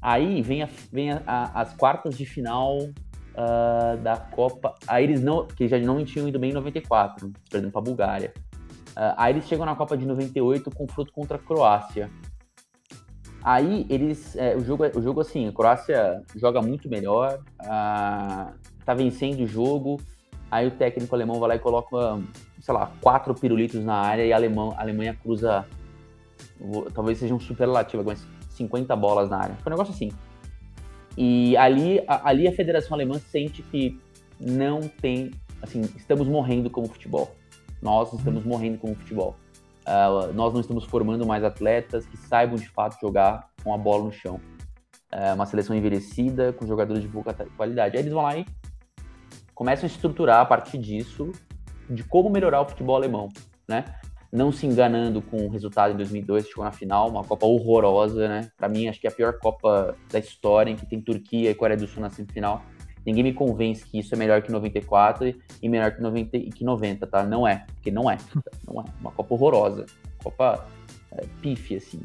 Aí vem, a, vem a, a, as quartas de final uh, da Copa. Aí eles não. Que já não tinham ido bem em 94, perdendo pra Bulgária. Uh, aí eles chegam na Copa de 98, confronto contra a Croácia. Aí eles. É, o, jogo, o jogo, assim, a Croácia joga muito melhor, uh, tá vencendo o jogo. Aí o técnico alemão vai lá e coloca, sei lá, quatro pirulitos na área e a, a Alemanha cruza. Talvez seja um superlativo, mas 50 bolas na área. Foi um negócio assim. E ali a, ali a Federação Alemã sente que não tem. Assim, estamos morrendo como futebol. Nós estamos morrendo como futebol. Uh, nós não estamos formando mais atletas que saibam de fato jogar com a bola no chão. É uma seleção envelhecida, com jogadores de boa qualidade. Aí eles vão lá e começam a estruturar a partir disso de como melhorar o futebol alemão, né? Não se enganando com o resultado em 2002, chegou na final, uma Copa horrorosa, né? Para mim, acho que é a pior Copa da história, em que tem Turquia e Coreia do Sul na semifinal. Ninguém me convence que isso é melhor que 94 e melhor que 90, que 90 tá? Não é, porque não é. Não é. Uma Copa horrorosa. Copa é, pífia, assim.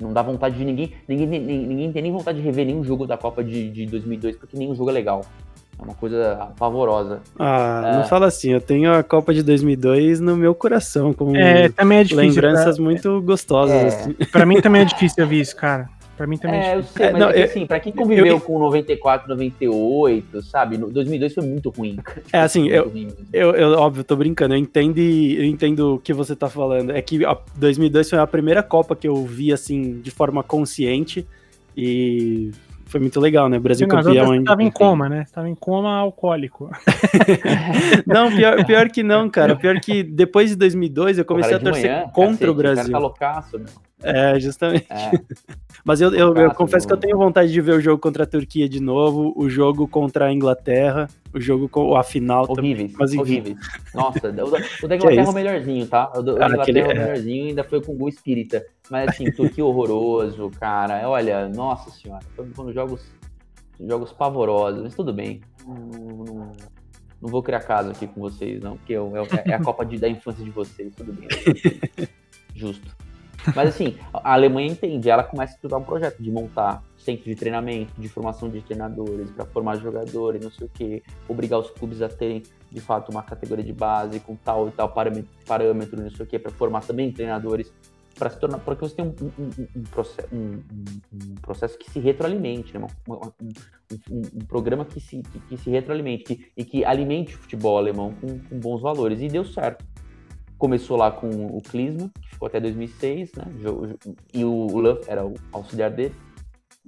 Não dá vontade de ninguém, ninguém. Ninguém tem nem vontade de rever nenhum jogo da Copa de, de 2002, porque nenhum jogo é legal. É uma coisa pavorosa. Ah, é... não fala assim, eu tenho a Copa de 2002 no meu coração, com é, também é difícil, lembranças pra... muito gostosas. É. Assim. Pra mim também é difícil ouvir isso, cara. Pra mim também é, é eu sei, mas não, é, assim, pra quem conviveu eu, com 94, 98, sabe? 2002 foi muito ruim. É assim, eu, eu, eu, óbvio, tô brincando, eu entendo, eu entendo o que você tá falando. É que 2002 foi a primeira Copa que eu vi, assim, de forma consciente e foi muito legal, né? Brasil Sim, campeão. Você tava em coma, né? Você tava em coma alcoólico. não, pior, pior que não, cara. Pior que depois de 2002 eu comecei a torcer manhã, contra cacete, o Brasil. Tá loucaço, meu. É, justamente. É. Mas eu, eu, eu confesso que eu tenho vontade de ver o jogo contra a Turquia de novo, o jogo contra a Inglaterra, o jogo com a final horríveis, também. Mas, horríveis. Nossa, o, o da Inglaterra é o melhorzinho, tá? O da ah, Inglaterra é o melhorzinho ainda foi com o gol espírita. Mas assim, Turquia horroroso, cara. Olha, nossa senhora, foram jogos, jogos pavorosos, mas tudo bem. Não, não, vou criar caso aqui com vocês, não, porque é, é a Copa de, da infância de vocês, tudo bem. Justo. Mas assim, a Alemanha entende, ela começa a estudar um projeto de montar centro de treinamento, de formação de treinadores, para formar jogadores, não sei o quê, obrigar os clubes a terem, de fato, uma categoria de base com tal e tal parâmetro, não sei o quê, para formar também treinadores, para se tornar, porque você tem um, um, um, processo, um, processo que se retroalimente, né? um, programa que se, que, que se retroalimente que, e que alimente o futebol alemão com, com bons valores, e deu certo começou lá com o Klinsmann, que ficou até 2006, né? E o Luff era o auxiliar dele.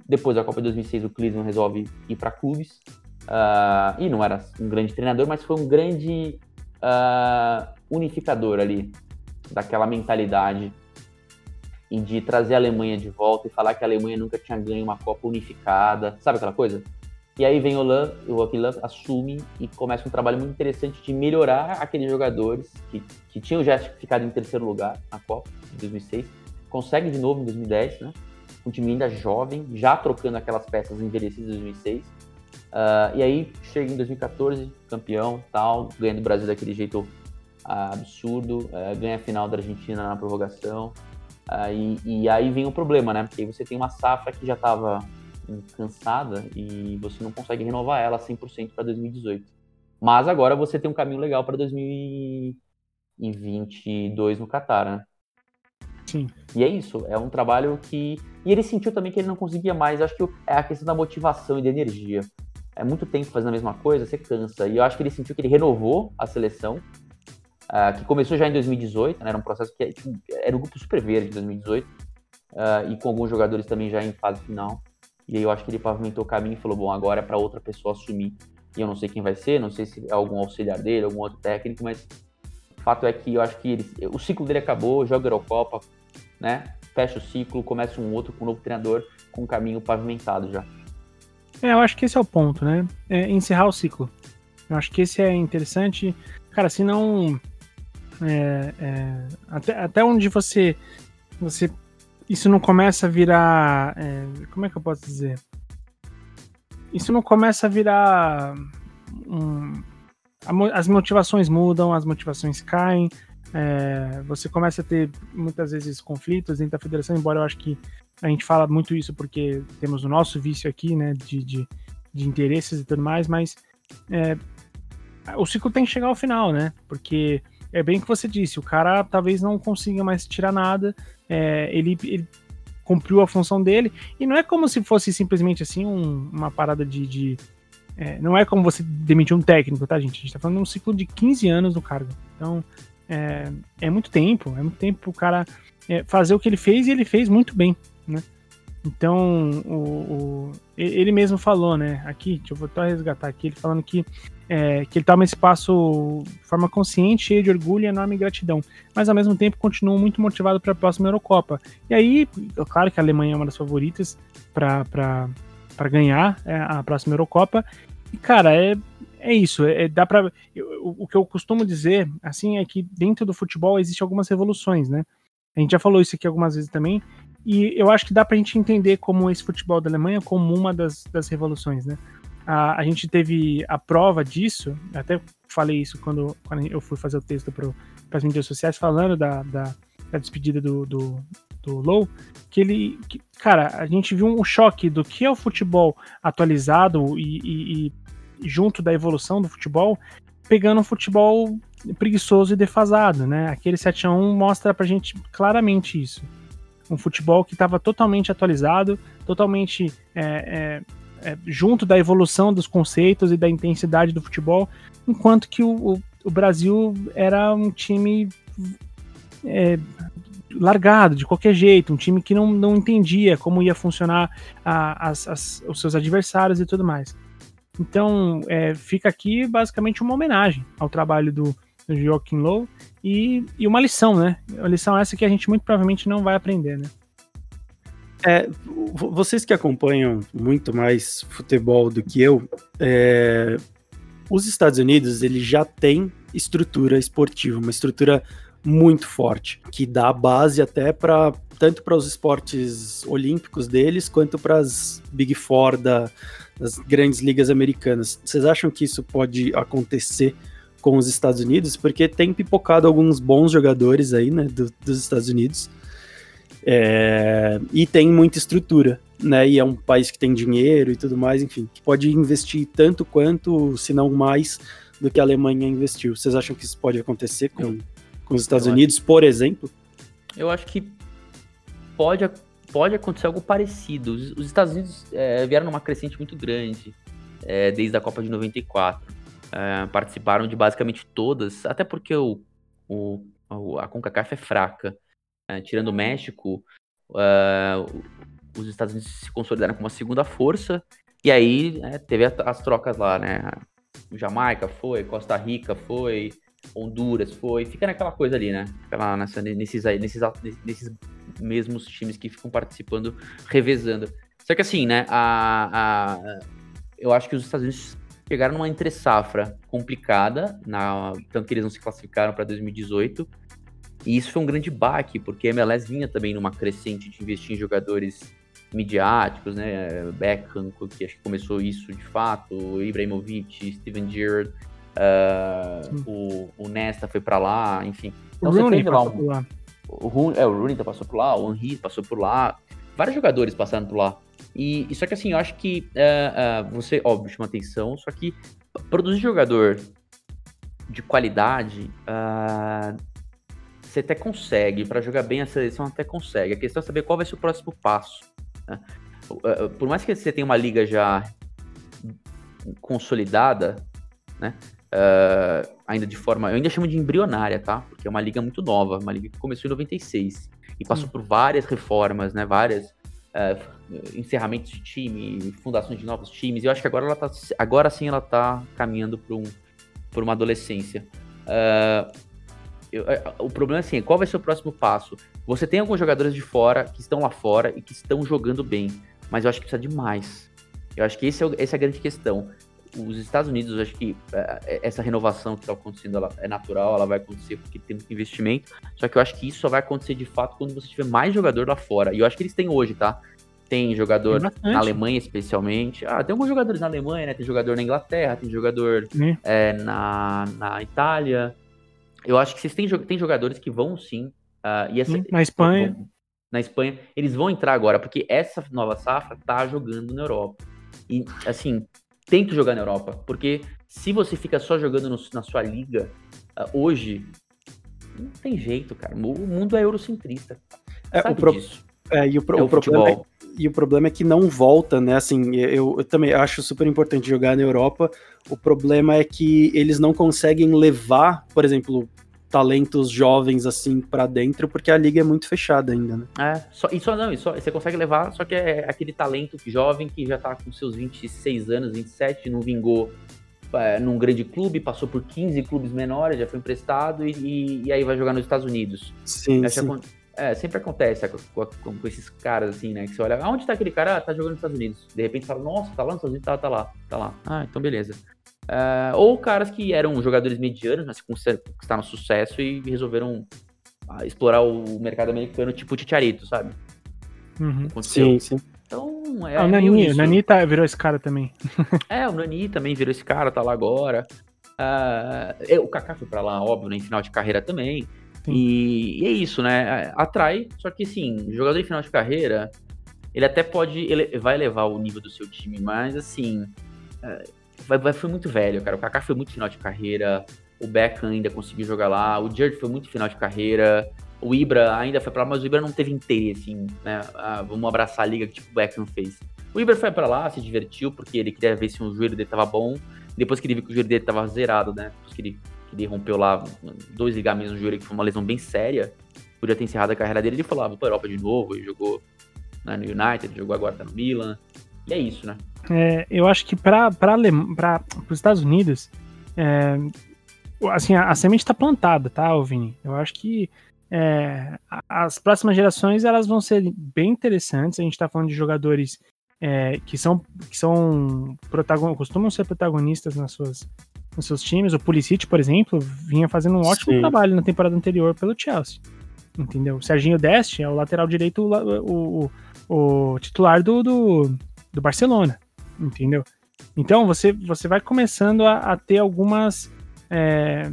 Depois da Copa de 2006, o Klinsmann resolve ir para clubes. Uh, e não era um grande treinador, mas foi um grande uh, unificador ali daquela mentalidade e de trazer a Alemanha de volta e falar que a Alemanha nunca tinha ganho uma Copa unificada, sabe aquela coisa? E aí vem o Love, o Love assume e começa um trabalho muito interessante de melhorar aqueles jogadores que, que tinham já ficado em terceiro lugar na Copa de 2006. Consegue de novo em 2010, né? Um time ainda jovem, já trocando aquelas peças envelhecidas de 2006. Uh, e aí chega em 2014, campeão, tal, ganha do Brasil daquele jeito uh, absurdo, uh, ganha a final da Argentina na prorrogação. Uh, e, e, aí vem o problema, né? Porque você tem uma safra que já estava cansada e você não consegue renovar ela 100% para 2018. Mas agora você tem um caminho legal para 2000 e 22 no Qatar, né? Sim. E é isso, é um trabalho que. E ele sentiu também que ele não conseguia mais. Acho que é a questão da motivação e da energia. É muito tempo fazendo a mesma coisa, você cansa. E eu acho que ele sentiu que ele renovou a seleção, uh, que começou já em 2018, né? Era um processo que tipo, era um grupo super verde em 2018, uh, e com alguns jogadores também já em fase final. E aí eu acho que ele pavimentou o caminho e falou: bom, agora é para outra pessoa assumir. E eu não sei quem vai ser, não sei se é algum auxiliar dele, algum outro técnico, mas o fato é que eu acho que ele, o ciclo dele acabou, joga a Eurocopa, né? Fecha o ciclo, começa um outro com um novo treinador, com um caminho pavimentado já. É, eu acho que esse é o ponto, né? É encerrar o ciclo. Eu acho que esse é interessante. Cara, se não. É, é, até, até onde você. você isso não começa a virar. É, como é que eu posso dizer? Isso não começa a virar. Um, as motivações mudam, as motivações caem, é, você começa a ter muitas vezes conflitos dentro da federação, embora eu acho que a gente fala muito isso porque temos o nosso vício aqui, né, de, de, de interesses e tudo mais, mas é, o ciclo tem que chegar ao final, né, porque é bem o que você disse, o cara talvez não consiga mais tirar nada, é, ele, ele, cumpriu a função dele, e não é como se fosse simplesmente assim um, uma parada de, de é, não é como você demitir um técnico, tá, gente? A gente tá falando de um ciclo de 15 anos no cargo. Então, é, é muito tempo, é muito tempo pro cara é, fazer o que ele fez e ele fez muito bem, né? Então, o, o, ele mesmo falou, né? Aqui, deixa eu voltar a resgatar aqui, ele falando que, é, que ele toma esse passo de forma consciente, cheio de orgulho e enorme gratidão, mas ao mesmo tempo continua muito motivado para a próxima Eurocopa. E aí, claro que a Alemanha é uma das favoritas para ganhar é, a próxima Eurocopa. E, cara, é, é isso, é, dá para o, o que eu costumo dizer, assim, é que dentro do futebol existe algumas revoluções, né? A gente já falou isso aqui algumas vezes também, e eu acho que dá pra gente entender como esse futebol da Alemanha como uma das, das revoluções, né? A, a gente teve a prova disso, até falei isso quando, quando eu fui fazer o texto para as mídias sociais, falando da, da, da despedida do, do, do Low, que ele, que, cara, a gente viu um choque do que é o futebol atualizado e, e, e junto da evolução do futebol, pegando um futebol preguiçoso e defasado, né? Aquele 7 a 1 mostra pra gente claramente isso. Um futebol que estava totalmente atualizado, totalmente é, é, é, junto da evolução dos conceitos e da intensidade do futebol, enquanto que o, o, o Brasil era um time é, largado de qualquer jeito, um time que não, não entendia como ia funcionar a, as, as, os seus adversários e tudo mais. Então, é, fica aqui basicamente uma homenagem ao trabalho do, do Joaquim Low e, e uma lição, né? Uma lição essa que a gente muito provavelmente não vai aprender, né? É, vocês que acompanham muito mais futebol do que eu, é, os Estados Unidos ele já tem estrutura esportiva, uma estrutura muito forte, que dá base até para tanto para os esportes olímpicos deles quanto para as Big Four da, das grandes ligas americanas. Vocês acham que isso pode acontecer com os Estados Unidos? Porque tem pipocado alguns bons jogadores aí, né, do, dos Estados Unidos. É, e tem muita estrutura, né? E é um país que tem dinheiro e tudo mais, enfim, que pode investir tanto quanto, se não mais, do que a Alemanha investiu. Vocês acham que isso pode acontecer com, com os Estados Unidos, acho. por exemplo? Eu acho que pode pode acontecer algo parecido. Os, os Estados Unidos é, vieram numa crescente muito grande é, desde a Copa de 94. É, participaram de basicamente todas, até porque o, o, a CONCACAF é fraca. É, tirando o México, é, os Estados Unidos se consolidaram como uma segunda força. E aí é, teve as trocas lá, né? Jamaica foi, Costa Rica foi, Honduras foi, fica naquela coisa ali, né? Aquela, nessa, nesses, nesses, nesses mesmos times que ficam participando, revezando. Só que assim, né? A, a, eu acho que os Estados Unidos chegaram numa entre-safra complicada, na, tanto que eles não se classificaram para 2018. E isso foi um grande baque, porque a MLS vinha também numa crescente de investir em jogadores midiáticos, né? Beckham, que acho que começou isso de fato, Ibrahimovic, Steven Gerrard, uh, o, o, Nesta foi para lá, enfim. Então o Rooney lá um, lá. O, é, o Rooney passou por lá, o Henry passou por lá, vários jogadores passaram por lá. E, e só que assim, eu acho que uh, uh, você, óbvio, chama atenção, só que produzir jogador de qualidade, uh, você até consegue, para jogar bem a seleção até consegue. A questão é saber qual vai ser o próximo passo. Né? Uh, por mais que você tenha uma liga já consolidada, né? Uh, ainda de forma. Eu ainda chamo de embrionária, tá? Porque é uma liga muito nova, uma liga que começou em 96 e passou por várias reformas, né? Várias uh, encerramentos de time, fundações de novos times. Eu acho que agora ela tá, agora sim ela tá caminhando para um, por uma adolescência. Uh, eu, o problema é assim, qual vai ser o próximo passo? Você tem alguns jogadores de fora que estão lá fora e que estão jogando bem, mas eu acho que precisa de mais. Eu acho que esse é, essa é a grande questão os Estados Unidos, acho que é, essa renovação que está acontecendo ela é natural, ela vai acontecer porque tem muito investimento. Só que eu acho que isso só vai acontecer de fato quando você tiver mais jogador lá fora. E eu acho que eles têm hoje, tá? Tem jogador na Alemanha, especialmente. Ah, tem alguns jogadores na Alemanha, né? Tem jogador na Inglaterra, tem jogador é, na, na Itália. Eu acho que vocês têm, tem jogadores que vão sim. Uh, e essa, na Espanha. Vão, na Espanha. Eles vão entrar agora, porque essa nova safra tá jogando na Europa. E, assim, tem que jogar na Europa, porque se você fica só jogando no, na sua liga uh, hoje, não tem jeito, cara. O mundo é eurocentrista. É, o pro... é, e o, pro... é o, o problema é, e o problema é que não volta, né? Assim, eu, eu, também acho super importante jogar na Europa. O problema é que eles não conseguem levar, por exemplo, talentos jovens assim para dentro, porque a liga é muito fechada ainda, né? É, só, e só não, e só, você consegue levar, só que é aquele talento jovem que já tá com seus 26 anos, 27, não vingou é, num grande clube, passou por 15 clubes menores, já foi emprestado e, e, e aí vai jogar nos Estados Unidos. Sim, sim. É, sempre acontece com, com, com, esses caras assim, né? Que você olha, aonde tá aquele cara? Ah, tá jogando nos Estados Unidos. De repente fala, nossa, tá lá nos Estados Unidos? Tá, tá lá, tá lá. Ah, então beleza. Uh, ou caras que eram jogadores medianos, mas que conquistaram sucesso e resolveram uh, explorar o mercado americano, tipo o Ticharito, sabe? Uhum. Sim, sim. Então, é. Ah, o Nani, o Nani tá, virou esse cara também. é, o Nani também virou esse cara, tá lá agora. Uh, o Kaká foi pra lá, óbvio, né, em final de carreira também. E, e, é isso, né? Atrai, só que assim, jogador em final de carreira, ele até pode. Ele vai levar o nível do seu time, mas assim vai, vai, foi muito velho, cara. O Kaká foi muito final de carreira. O Beckham ainda conseguiu jogar lá. O Jared foi muito final de carreira. O Ibra ainda foi pra lá, mas o Ibra não teve interesse em, né? Ah, vamos abraçar a liga que tipo o Beckham fez. O Ibra foi para lá, se divertiu, porque ele queria ver se o joelho dele tava bom. Depois que ele viu que o joelho dele tava zerado, né? Depois que ele, que ele rompeu lá dois ligamentos no joelho, que foi uma lesão bem séria, podia ter encerrado a carreira dele, ele falou, ah, vou pra Europa de novo, e jogou né, no United, jogou agora tá no Milan. E é isso, né? É, eu acho que para os Estados Unidos, é, assim, a, a semente está plantada, tá, Vini? Eu acho que é, as próximas gerações elas vão ser bem interessantes. A gente está falando de jogadores é, que são, que são protagon, costumam ser protagonistas nas suas, nos seus times. O Pulisic, por exemplo, vinha fazendo um ótimo Sim. trabalho na temporada anterior pelo Chelsea. Entendeu? O Serginho Deste é o lateral direito, o, o, o titular do, do, do Barcelona entendeu? Então você, você vai começando a, a ter algumas é,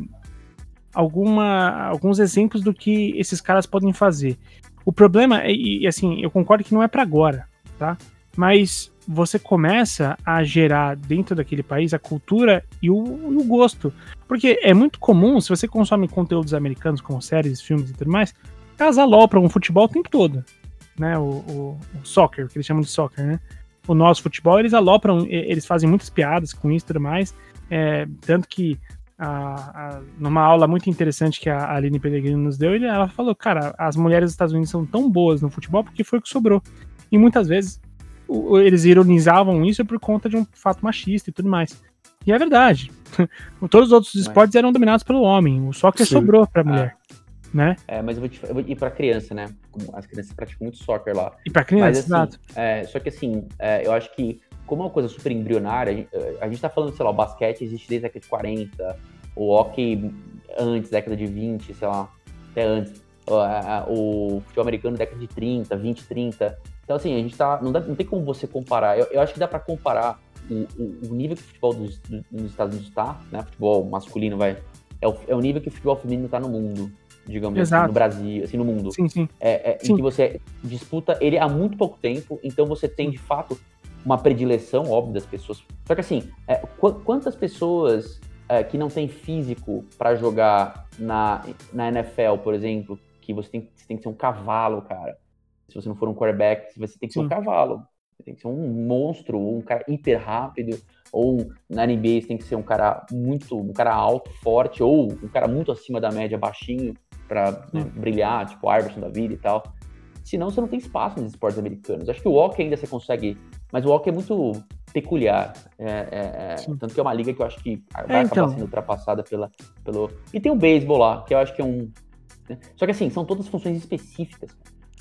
alguma, alguns exemplos do que esses caras podem fazer. O problema é, e assim, eu concordo que não é para agora, tá? Mas você começa a gerar dentro daquele país a cultura e o, o, gosto. Porque é muito comum, se você consome conteúdos americanos, como séries, filmes e tudo mais, elas alopram o futebol o tempo todo. Né? O, o, o soccer, que eles chamam de soccer, né? O nosso futebol, eles alopram, eles fazem muitas piadas com isso e tudo mais. É, tanto que a, a, numa aula muito interessante que a Aline Pellegrino nos deu, ela falou, cara, as mulheres dos Estados Unidos são tão boas no futebol porque foi o que sobrou. E muitas vezes o, eles ironizavam isso por conta de um fato machista e tudo mais. E é verdade. Todos os outros esportes eram dominados pelo homem, o soccer Sim. sobrou para a mulher. Né? É, mas eu vou, te, eu vou ir para criança, né? As crianças praticam muito soccer lá. E para criança, mas, assim, exato. É, só que assim, é, eu acho que como é uma coisa super embrionária, a gente, gente tá falando, sei lá, o basquete existe desde a década de 40, o hockey antes, década de 20, sei lá, até antes. O futebol americano década de 30, 20, 30. Então, assim, a gente tá. Não, dá, não tem como você comparar. Eu, eu acho que dá para comparar o, o, o, nível que o futebol dos, dos Estados Unidos está, né? Futebol masculino vai. É o, é o nível que o futebol feminino está no mundo digamos assim, no Brasil, assim, no mundo. Sim, sim. É, é, sim. Em que você disputa ele há muito pouco tempo, então você tem, de fato, uma predileção, óbvio, das pessoas. Só que assim, é, qu quantas pessoas é, que não tem físico para jogar na, na NFL, por exemplo, que você tem, você tem que ser um cavalo, cara. Se você não for um quarterback, você tem que ser Sim. um cavalo. Você tem que ser um monstro, um cara hiper rápido, ou na NBA você tem que ser um cara muito, um cara alto, forte, ou um cara muito acima da média, baixinho, para né, brilhar, tipo Iverson da vida e tal. Senão você não tem espaço nos esportes americanos. Acho que o hockey ainda você consegue, mas o hockey é muito peculiar. É, é, é, tanto que é uma liga que eu acho que vai é, então. acabar sendo ultrapassada pela, pelo. E tem o beisebol lá, que eu acho que é um. Né? Só que assim, são todas funções específicas.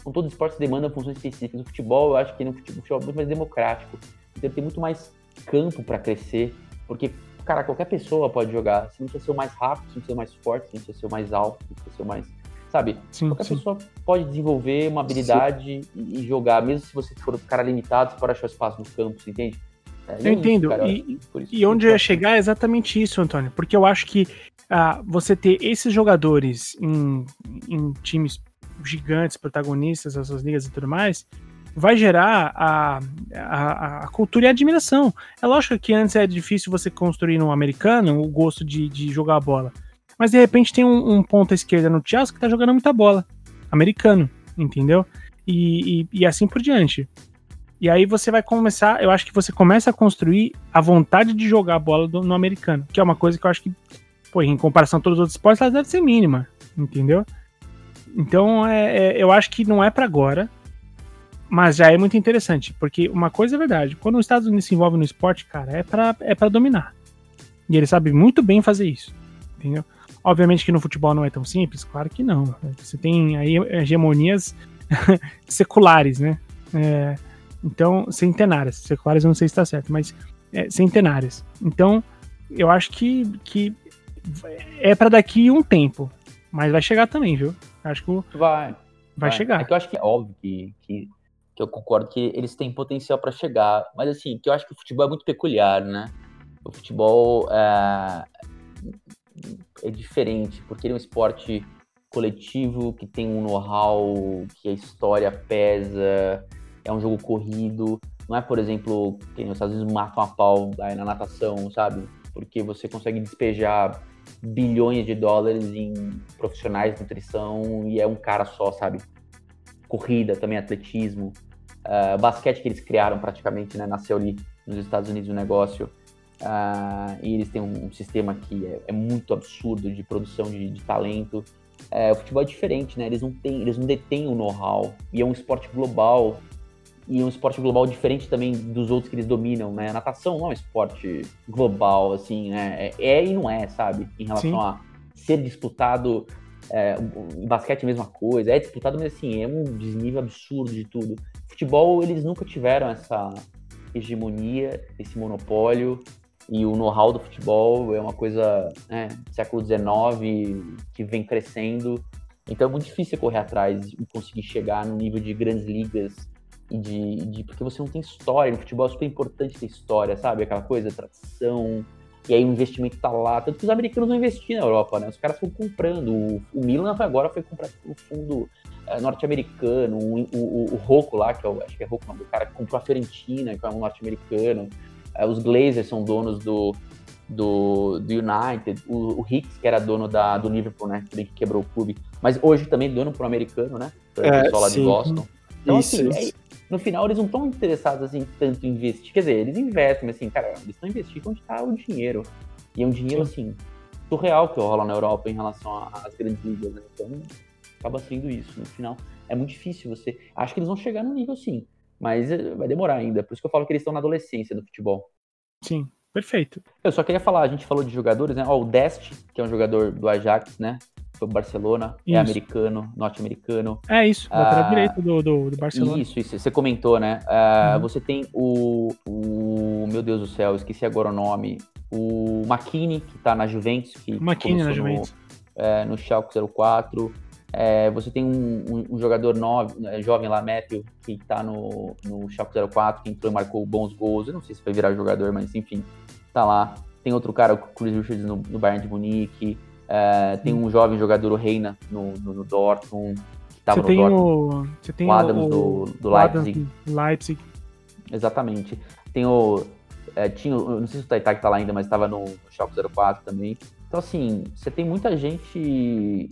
Com todos os esportes demandam funções específicas. O futebol, eu acho que no futebol, futebol é muito mais democrático. Então tem muito mais campo para crescer. Porque, cara, qualquer pessoa pode jogar. Você não precisa ser o mais rápido, você não precisa ser o mais forte, você não precisa ser o mais alto, você não precisa ser o mais sabe? Sim, Qualquer sim. pessoa pode desenvolver uma habilidade e, e, jogar, mesmo se você for um cara limitado, você pode achar espaço no campo, você entende? É, eu entendo. Isso, e, e onde eu ia chegar é exatamente isso, Antônio. Porque eu acho que ah, você ter esses jogadores em, em times gigantes, protagonistas, essas ligas e tudo mais, vai gerar a, a, a, cultura e a admiração. É lógico que antes é difícil você construir no americano o gosto de, de jogar a bola. Mas de repente tem um, um ponta esquerda no Chelsea que tá jogando muita bola. Americano, entendeu? E, e, e assim por diante. E aí você vai começar, eu acho que você começa a construir a vontade de jogar a bola do, no americano, que é uma coisa que eu acho que, pô, em comparação a todos os outros esportes, ela deve ser mínima, entendeu? Então, é, é eu acho que não é para agora, mas já é muito interessante, porque uma coisa é verdade, quando os Estados Unidos se envolve no esporte, cara, é para é pra dominar. E ele sabe muito bem fazer isso, entendeu? Obviamente que no futebol não é tão simples, claro que não. Você tem aí hegemonias seculares, né? É, então, centenárias. Seculares eu não sei se está certo, mas é, centenárias. Então, eu acho que, que é para daqui um tempo. Mas vai chegar também, viu? Acho que vai. Vai, vai. chegar. É que eu acho que é óbvio que, que, que eu concordo que eles têm potencial para chegar. Mas assim, que eu acho que o futebol é muito peculiar, né? O futebol é, é diferente, porque ele é um esporte coletivo, que tem um know-how, que a história pesa, é um jogo corrido. Não é, por exemplo, que nos Estados Unidos matam a pau aí na natação, sabe? Porque você consegue despejar bilhões de dólares em profissionais de nutrição e é um cara só, sabe? Corrida, também atletismo. Uh, basquete que eles criaram praticamente, né? Nasceu ali nos Estados Unidos o negócio. Uh, e eles têm um, um sistema que é, é, muito absurdo de produção de, de talento. É, o futebol é diferente, né? Eles não têm, eles não detêm o know-how. E é um esporte global e um esporte global diferente também dos outros que eles dominam, né? A natação não é um esporte global, assim, né? É, é e não é, sabe? Em relação Sim. a ser disputado. É, basquete é a mesma coisa, é disputado, mas assim, é um desnível absurdo de tudo. Futebol, eles nunca tiveram essa hegemonia, esse monopólio, e o know-how do futebol é uma coisa, né, século XIX, que vem crescendo. Então é muito difícil correr atrás e conseguir chegar no nível de grandes ligas e de, de, porque você não tem história. No futebol é super importante ter história, sabe? Aquela coisa, tradição. E aí o investimento tá lá. Tanto que os americanos não investiram na Europa, né? Os caras estão comprando. O, o Milan agora foi comprar o fundo é, norte-americano. O, o, o, Rocco lá, que é o, acho que é Rocco, o cara que comprou a Fiorentina, que é um norte-americano. É, os Glazers são donos do, do, do United. O, o Hicks, que era dono da, do Liverpool, né? Que quebrou o clube. Mas hoje também dono pro americano, né? É, pessoal lá sim. de Boston. Então, isso, assim, isso. No final eles não estão interessados assim tanto em investir. Quer dizer, eles investem, mas assim, cara, eles estão investindo onde está o dinheiro. E é um dinheiro Sim. assim, surreal que rola na Europa em relação às grandes ligas, né? Então, acaba sendo isso. No final, é muito difícil você. Acho que eles vão chegar no nível sim, mas eh, vai demorar ainda. Por isso que eu falo que eles estão na adolescência do futebol. Sim, perfeito. Eu só queria falar, a gente falou de jogadores, né? Ó, o Dest, que é um jogador do Ajax, né? Foi Barcelona, é isso. é americano, norte-americano. É isso, lateral ah, direito do, do, do, Barcelona. Isso, isso, você comentou, né? Ah, uhum. Você tem o, o, meu Deus do céu, esqueci agora o nome, o McKinney, que tá na Juventus. Que McKinney na Juventus. No, é, no Schalke 04. É, você tem um, um, um jogador novo, né, jovem lá, Matthew, que tá no, no Schalke 04, que entrou e marcou bons gols. Eu não sei se vai virar jogador, mas enfim, tá lá. Tem outro cara, o Chris Richards no, no Bayern de Munique. É, tem um jovem jogador, o Reina, no, no, no Dortmund. Que tava você, no tem Dortmund, o, você tem o Adams o, do, do Leipzig. Adams, Leipzig. Exatamente. Tem o É, tinha, não sei se o Taitai tá lá ainda, mas estava no Shock 04 também. Então, assim, você tem muita gente e,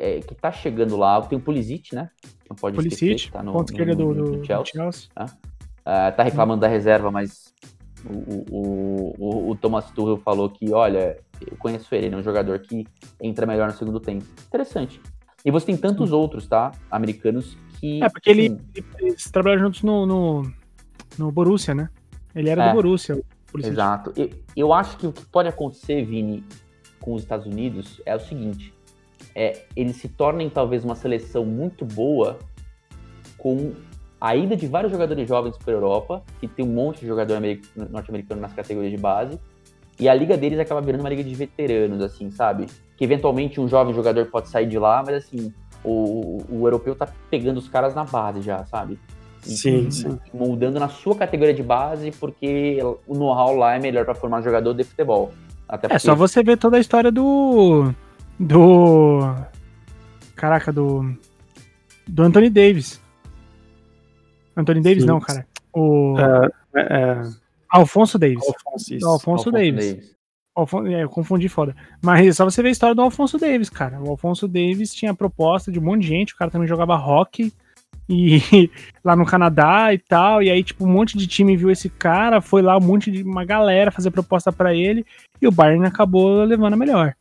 é, que tá chegando lá. Tem o Pulisic, né? Não pode Pulisic, esquecer, tá no, ponto esquerda do, do, Chelsea. Chelsea. Tá? Uh, tá reclamando da reserva, mas o, o, o, o, Thomas Tuchel falou que, olha, eu conheço ele, ele é um jogador que entra melhor no segundo tempo. Interessante. E você tem tantos outros, tá? Americanos que. É, porque assim, ele, eles trabalham juntos no, no, no Borussia, né? Ele era é, do Borussia. Exato. Eu, eu acho que o que pode acontecer, Vini, com os Estados Unidos é o seguinte: é, eles se tornem talvez uma seleção muito boa com a ida de vários jogadores jovens para a Europa, que tem um monte de jogador norte-americano nas categorias de base, e a liga deles acaba virando uma liga de veteranos, assim, sabe? Que eventualmente um jovem jogador pode sair de lá, mas assim, o, o, europeu tá pegando os caras na base já, sabe? Sim, e, sim. Moldando na sua categoria de base, porque o know-how lá é melhor para formar jogador de futebol. Até porque... É só você ver toda a história do. Do. Caraca, do. Do Anthony Davis. Anthony Davis, Sim. não, cara. O. É, é... Alfonso Davis. Alfonso, Alfonso, Alfonso Davis. Davis. Alfonso, é, eu confundi foda. Mas é só você ver a história do Alfonso Davis, cara. O Alfonso Davis tinha proposta de um monte de gente, o cara também jogava rock e lá no Canadá e tal, e aí tipo um monte de time viu esse cara, foi lá um monte de uma galera fazer proposta para ele e o Bayern acabou levando a melhor.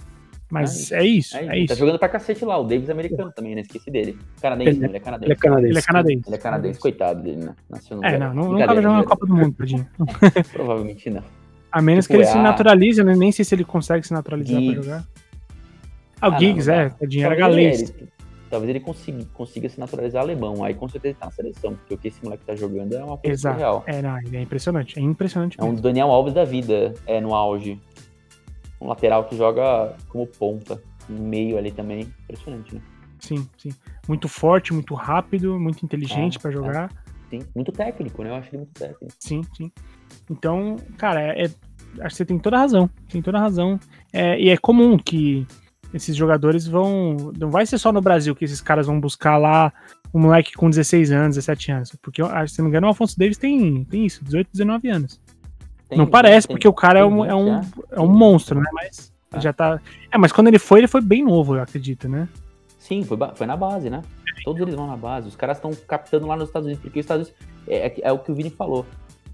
Mas é isso, é isso. É isso. Tá jogando pra cacete lá, o Davis é americano também, né? Esqueci dele. Canadense, ele, ele é canadense. Ele é canadense. Ele é canadense, ele é canadense. coitado dele, né? Nasceu no É, não, não, nunca vai jogar uma Copa do Mundo, tadinho. Provavelmente não. A menos tipo, que ele é se naturalize, né? Nem sei se ele consegue se naturalizar Giggs. pra jogar. Ah, o ah, Giggs, não, é, tadinho, era galês talvez ele consiga, consiga se naturalizar alemão. Aí com certeza tá na seleção, porque o que esse moleque tá jogando é uma coisa Exato. real. É, não, é impressionante, é impressionante. É um Daniel Alves da vida, é no auge. Um lateral que joga como ponta, no meio ali também. Impressionante, né? Sim, sim. Muito forte, muito rápido, muito inteligente é, para jogar. É. Sim, muito técnico, né? Eu acho ele muito técnico. Sim, sim. Então, cara, é, acho que você tem toda a razão. Tem toda a razão. É, e é comum que esses jogadores vão. Não vai ser só no Brasil que esses caras vão buscar lá um moleque com 16 anos, 17 anos. Porque, se não me engano, o Alfonso Davis tem, tem isso, 18, 19 anos. Tem, não parece, tem, porque o cara é um, é, um, é um monstro, né? Mas ah. já tá. É, mas quando ele foi, ele foi bem novo, eu acredito, né? Sim, foi, foi na base, né? Todos eles vão na base. Os caras estão captando lá nos Estados Unidos, porque os Estados Unidos. É, é, é o que o Vini falou.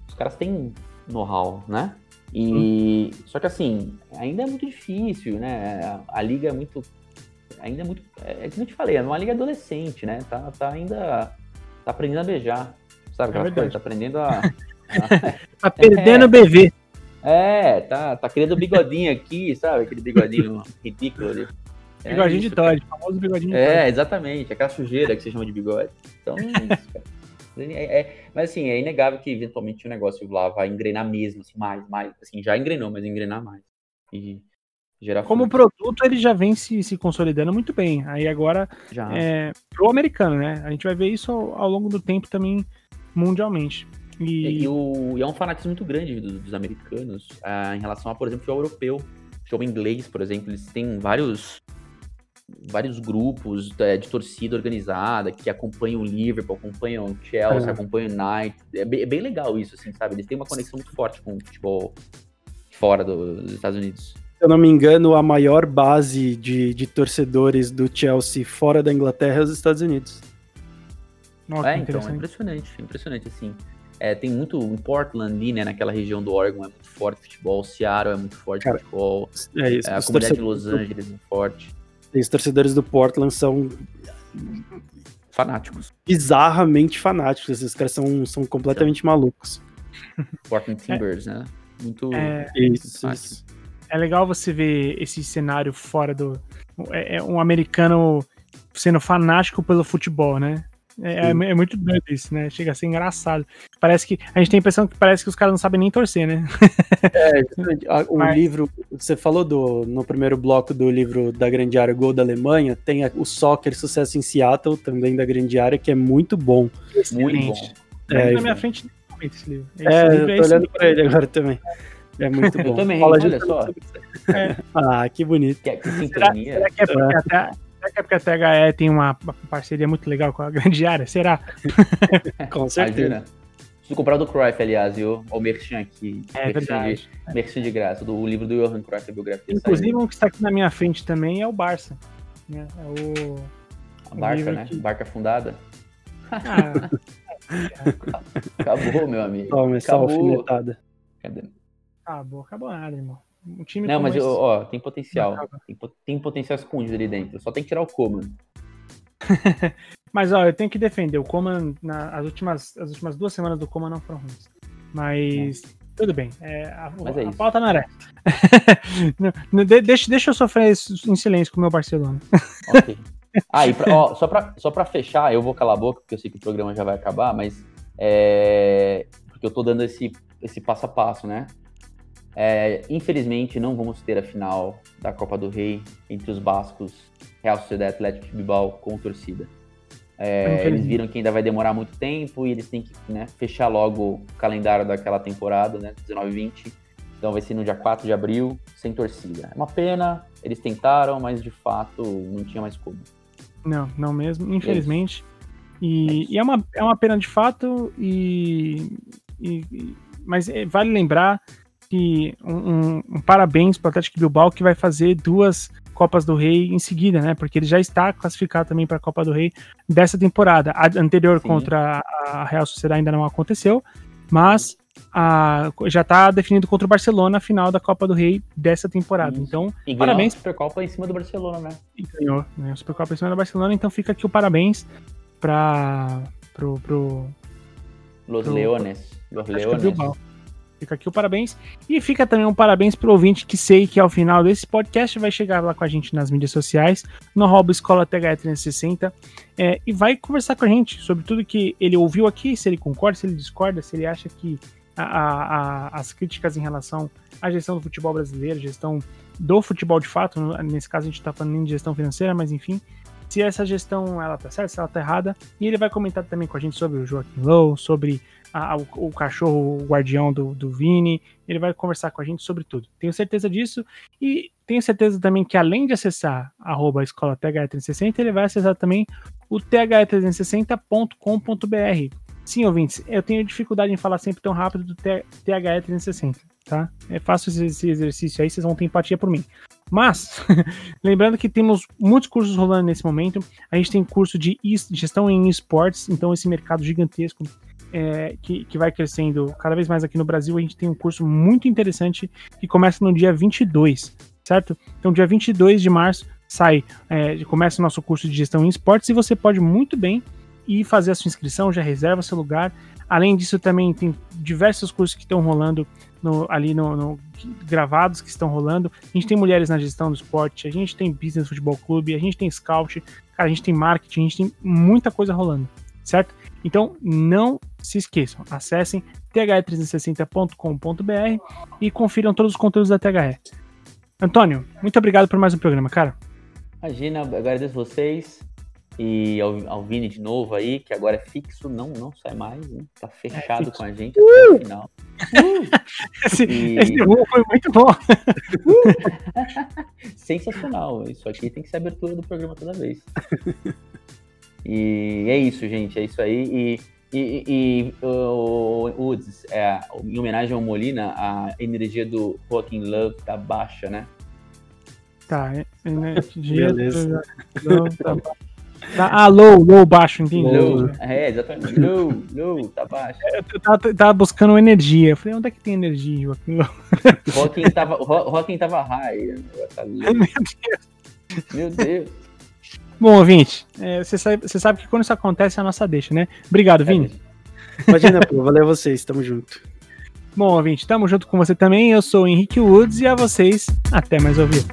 Os caras têm know-how, né? E hum. só que assim, ainda é muito difícil, né? A, a liga é muito ainda é muito, é, é como eu te falei, é uma liga adolescente, né? Tá, tá ainda tá aprendendo a beijar. Sabe é coisas? Tá aprendendo a tá perdendo o é, BV. É, tá, tá criando bigodinho aqui, sabe? Aquele bigodinho ridículo ali. É bigodinho isso, de Todd, famoso bigodinho de É, exatamente, aquela sujeira que você chama de bigode. Então, é isso, cara. É, é, mas assim, é inegável que eventualmente o negócio lá vai engrenar mesmo, assim, mais, mais. Assim, já engrenou, mas engrenar mais. E gerar Como produto, ele já vem se, se consolidando muito bem. Aí agora, já. É, pro americano, né? A gente vai ver isso ao, ao longo do tempo também mundialmente. E, e, o, e é um fanatismo muito grande dos, dos americanos uh, em relação a, por exemplo, ao europeu. O inglês, por exemplo, eles têm vários vários grupos de, de, torcida organizada que acompanham o Liverpool, acompanham o Chelsea, é. acompanham o Knight. É bem, é bem, legal isso, assim, sabe? Eles têm uma conexão muito forte com o futebol fora do, dos Estados Unidos. Se eu não me engano, a maior base de, de torcedores do Chelsea fora da Inglaterra é os Estados Unidos. Nossa, é, então, é impressionante, impressionante, assim. É, tem muito em Portland ali, né, naquela região do Oregon é muito forte futebol, Seattle é muito forte Cara, futebol, é isso, é, a comunidade de Los Angeles é muito forte. Os torcedores do Portland são fanáticos. Bizarramente fanáticos. Esses caras são, são completamente é. malucos. Portland Timbers, é. né? Muito. É, isso, isso. é legal você ver esse cenário fora do. É, é um americano sendo fanático pelo futebol, né? É, é, é, muito doido isso, né? Chega a ser engraçado. Parece que. A gente tem a impressão que parece que os caras não sabem nem torcer, né? É, o Mas... livro. Você falou do, no primeiro bloco do livro da Grande Área Gol da Alemanha, tem a, o Soccer Sucesso em Seattle, também da Grande Área, que é muito bom. Excelente. Muito bom. É, na minha frente esse livro. Esse é, livro eu tô olhando pra ele agora também. É muito bom. Eu também, Fala olha só. É. Ah, que bonito. Que, que sintonia. Será, será que é porque até, Será que é porque a THE tem uma parceria muito legal com a grande área? Será? com certeza. Preciso comprar o do Cruyff, aliás, viu? Olha o Merchan aqui. É Merchan verdade. De, Merchan de graça, do, o livro do Johan Cruyff, a biografia. Inclusive, saiu. um que está aqui na minha frente também é o Barça. né? É o. A barca, né? que- Barca afundada. Ah, Acabou, meu amigo. Toma Acabou. alfinetada. Cadê? acabou, acabou nada, irmão. Um time Não, mas esse- ó, tem potencial. Tem, tem potencial escondido ali dentro. Só tem que tirar o Coman. Mas ó, eu tenho que defender. O Coman, na- as, últimas, as últimas duas semanas do Coman não foram ruins. Mas tudo bem. É, a, Mas é a pauta não era. de- deixa, deixa eu sofrer em silêncio com o meu Barcelona. Ok. Ah, e pra- ó, só, pra, só pra fechar, eu vou calar a boca, porque eu sei que o programa já vai acabar, mas é, porque eu tô dando esse, esse passo a passo, né? É, infelizmente, não vamos ter a final da Copa do Rei entre os bascos, Real Sociedade Atlético de Bilbao com torcida. É, eles viram que ainda vai demorar muito tempo e eles têm que né, fechar logo o calendário daquela temporada, né? 19-20. Então vai ser no dia 4 de abril, sem torcida. É uma pena, eles tentaram, mas de fato não tinha mais como. Não, não mesmo, infelizmente. E, e é, uma, é uma pena de fato, e, e- e- mas é, vale lembrar que um, um- um parabéns para o Atlético Bilbao que vai fazer duas Copas do Rei em seguida, né? Porque ele já está classificado também para a Copa do Rei dessa temporada. A anterior Sim. contra a Real Sociedade ainda não aconteceu, mas a- já está definido contra o Barcelona a final da Copa do Rei dessa temporada. Isso. Então, E ganhou Parabéns. a Supercopa em cima do Barcelona, né? e ganhou, né? O Supercopa em cima do Barcelona, então fica aqui o parabéns para pro, pro Los Pro- Leones. Los Leones. Bilbao. Fica aqui o parabéns. E fica também um parabéns pro ouvinte que sei que ao final desse podcast vai chegar lá com a gente nas mídias sociais, no arroba Escola THE360, é, e vai conversar com a gente sobre tudo que ele ouviu aqui, se ele concorda, se ele discorda, se ele acha que a- a- as críticas em relação à gestão do futebol brasileiro, gestão do futebol de fato, nesse caso a gente tá falando de gestão financeira, mas enfim, se essa gestão ela tá certa, se ela tá errada, e ele vai comentar também com a gente sobre o Joaquim Low, sobre a- o, o cachorro o guardião do, do Vini, ele vai conversar com a gente sobre tudo. Tenho certeza disso, e tenho certeza também que além de acessar arroba escola THE360, ele vai acessar também o THE360.com.br. Sim, ouvintes, eu tenho dificuldade em falar sempre tão rápido do T- THE360, tá? É fácil esse, exercício aí, vocês vão ter empatia por mim. Mas, lembrando que temos muitos cursos rolando nesse momento. A gente tem curso de es- gestão em esportes, então esse mercado gigantesco é, que, que vai crescendo cada vez mais aqui no Brasil. A gente tem um curso muito interessante que começa no dia 22, certo? Então, dia 22 de março sai, é, começa o nosso curso de gestão em esportes e você pode muito bem ir fazer a sua inscrição, já reserva seu lugar. Além disso, também tem diversos cursos que estão rolando no- ali no, no- gravados que estão rolando. A gente tem mulheres na gestão do esporte, a gente tem business futebol clube, a gente tem scout, a gente tem marketing, a gente tem muita coisa rolando, certo? Então não se esqueçam, acessem the360.com.br e confiram todos os conteúdos da THE. Antônio, muito obrigado por mais um programa, cara. Imagina, agradeço vocês. E ao, ao Vini de novo aí, que agora é fixo, não, não sai mais, né? Tá fechado fixo. com a gente até o final. Esse, E- esse foi muito bom. Sensacional. Isso aqui tem que ser a abertura do programa toda vez. e é isso, gente. É isso aí. E, e, e o Woods, é, em homenagem ao Molina, a energia do Joaquim Love tá baixa, né? Tá, é, é, né, Beleza. Tá, tá, ah, low, low, baixo, entendi. Low. É, exatamente. Low, low, tá baixo. Eu tava, tava buscando energia. Eu falei, onde é que tem energia, Joaquim? Joaquim tava, Ro- Joaquim tava high. né? Tá low. Meu Deus. Bom, ouvinte, é, você sabe, você sabe que quando isso acontece é a nossa deixa, né? Obrigado, Vini. Imagina, pô, valeu a vocês, tamo junto. Bom, ouvinte, tamo junto com você também. Eu sou o Henrique Woods e a vocês, até mais ouvir.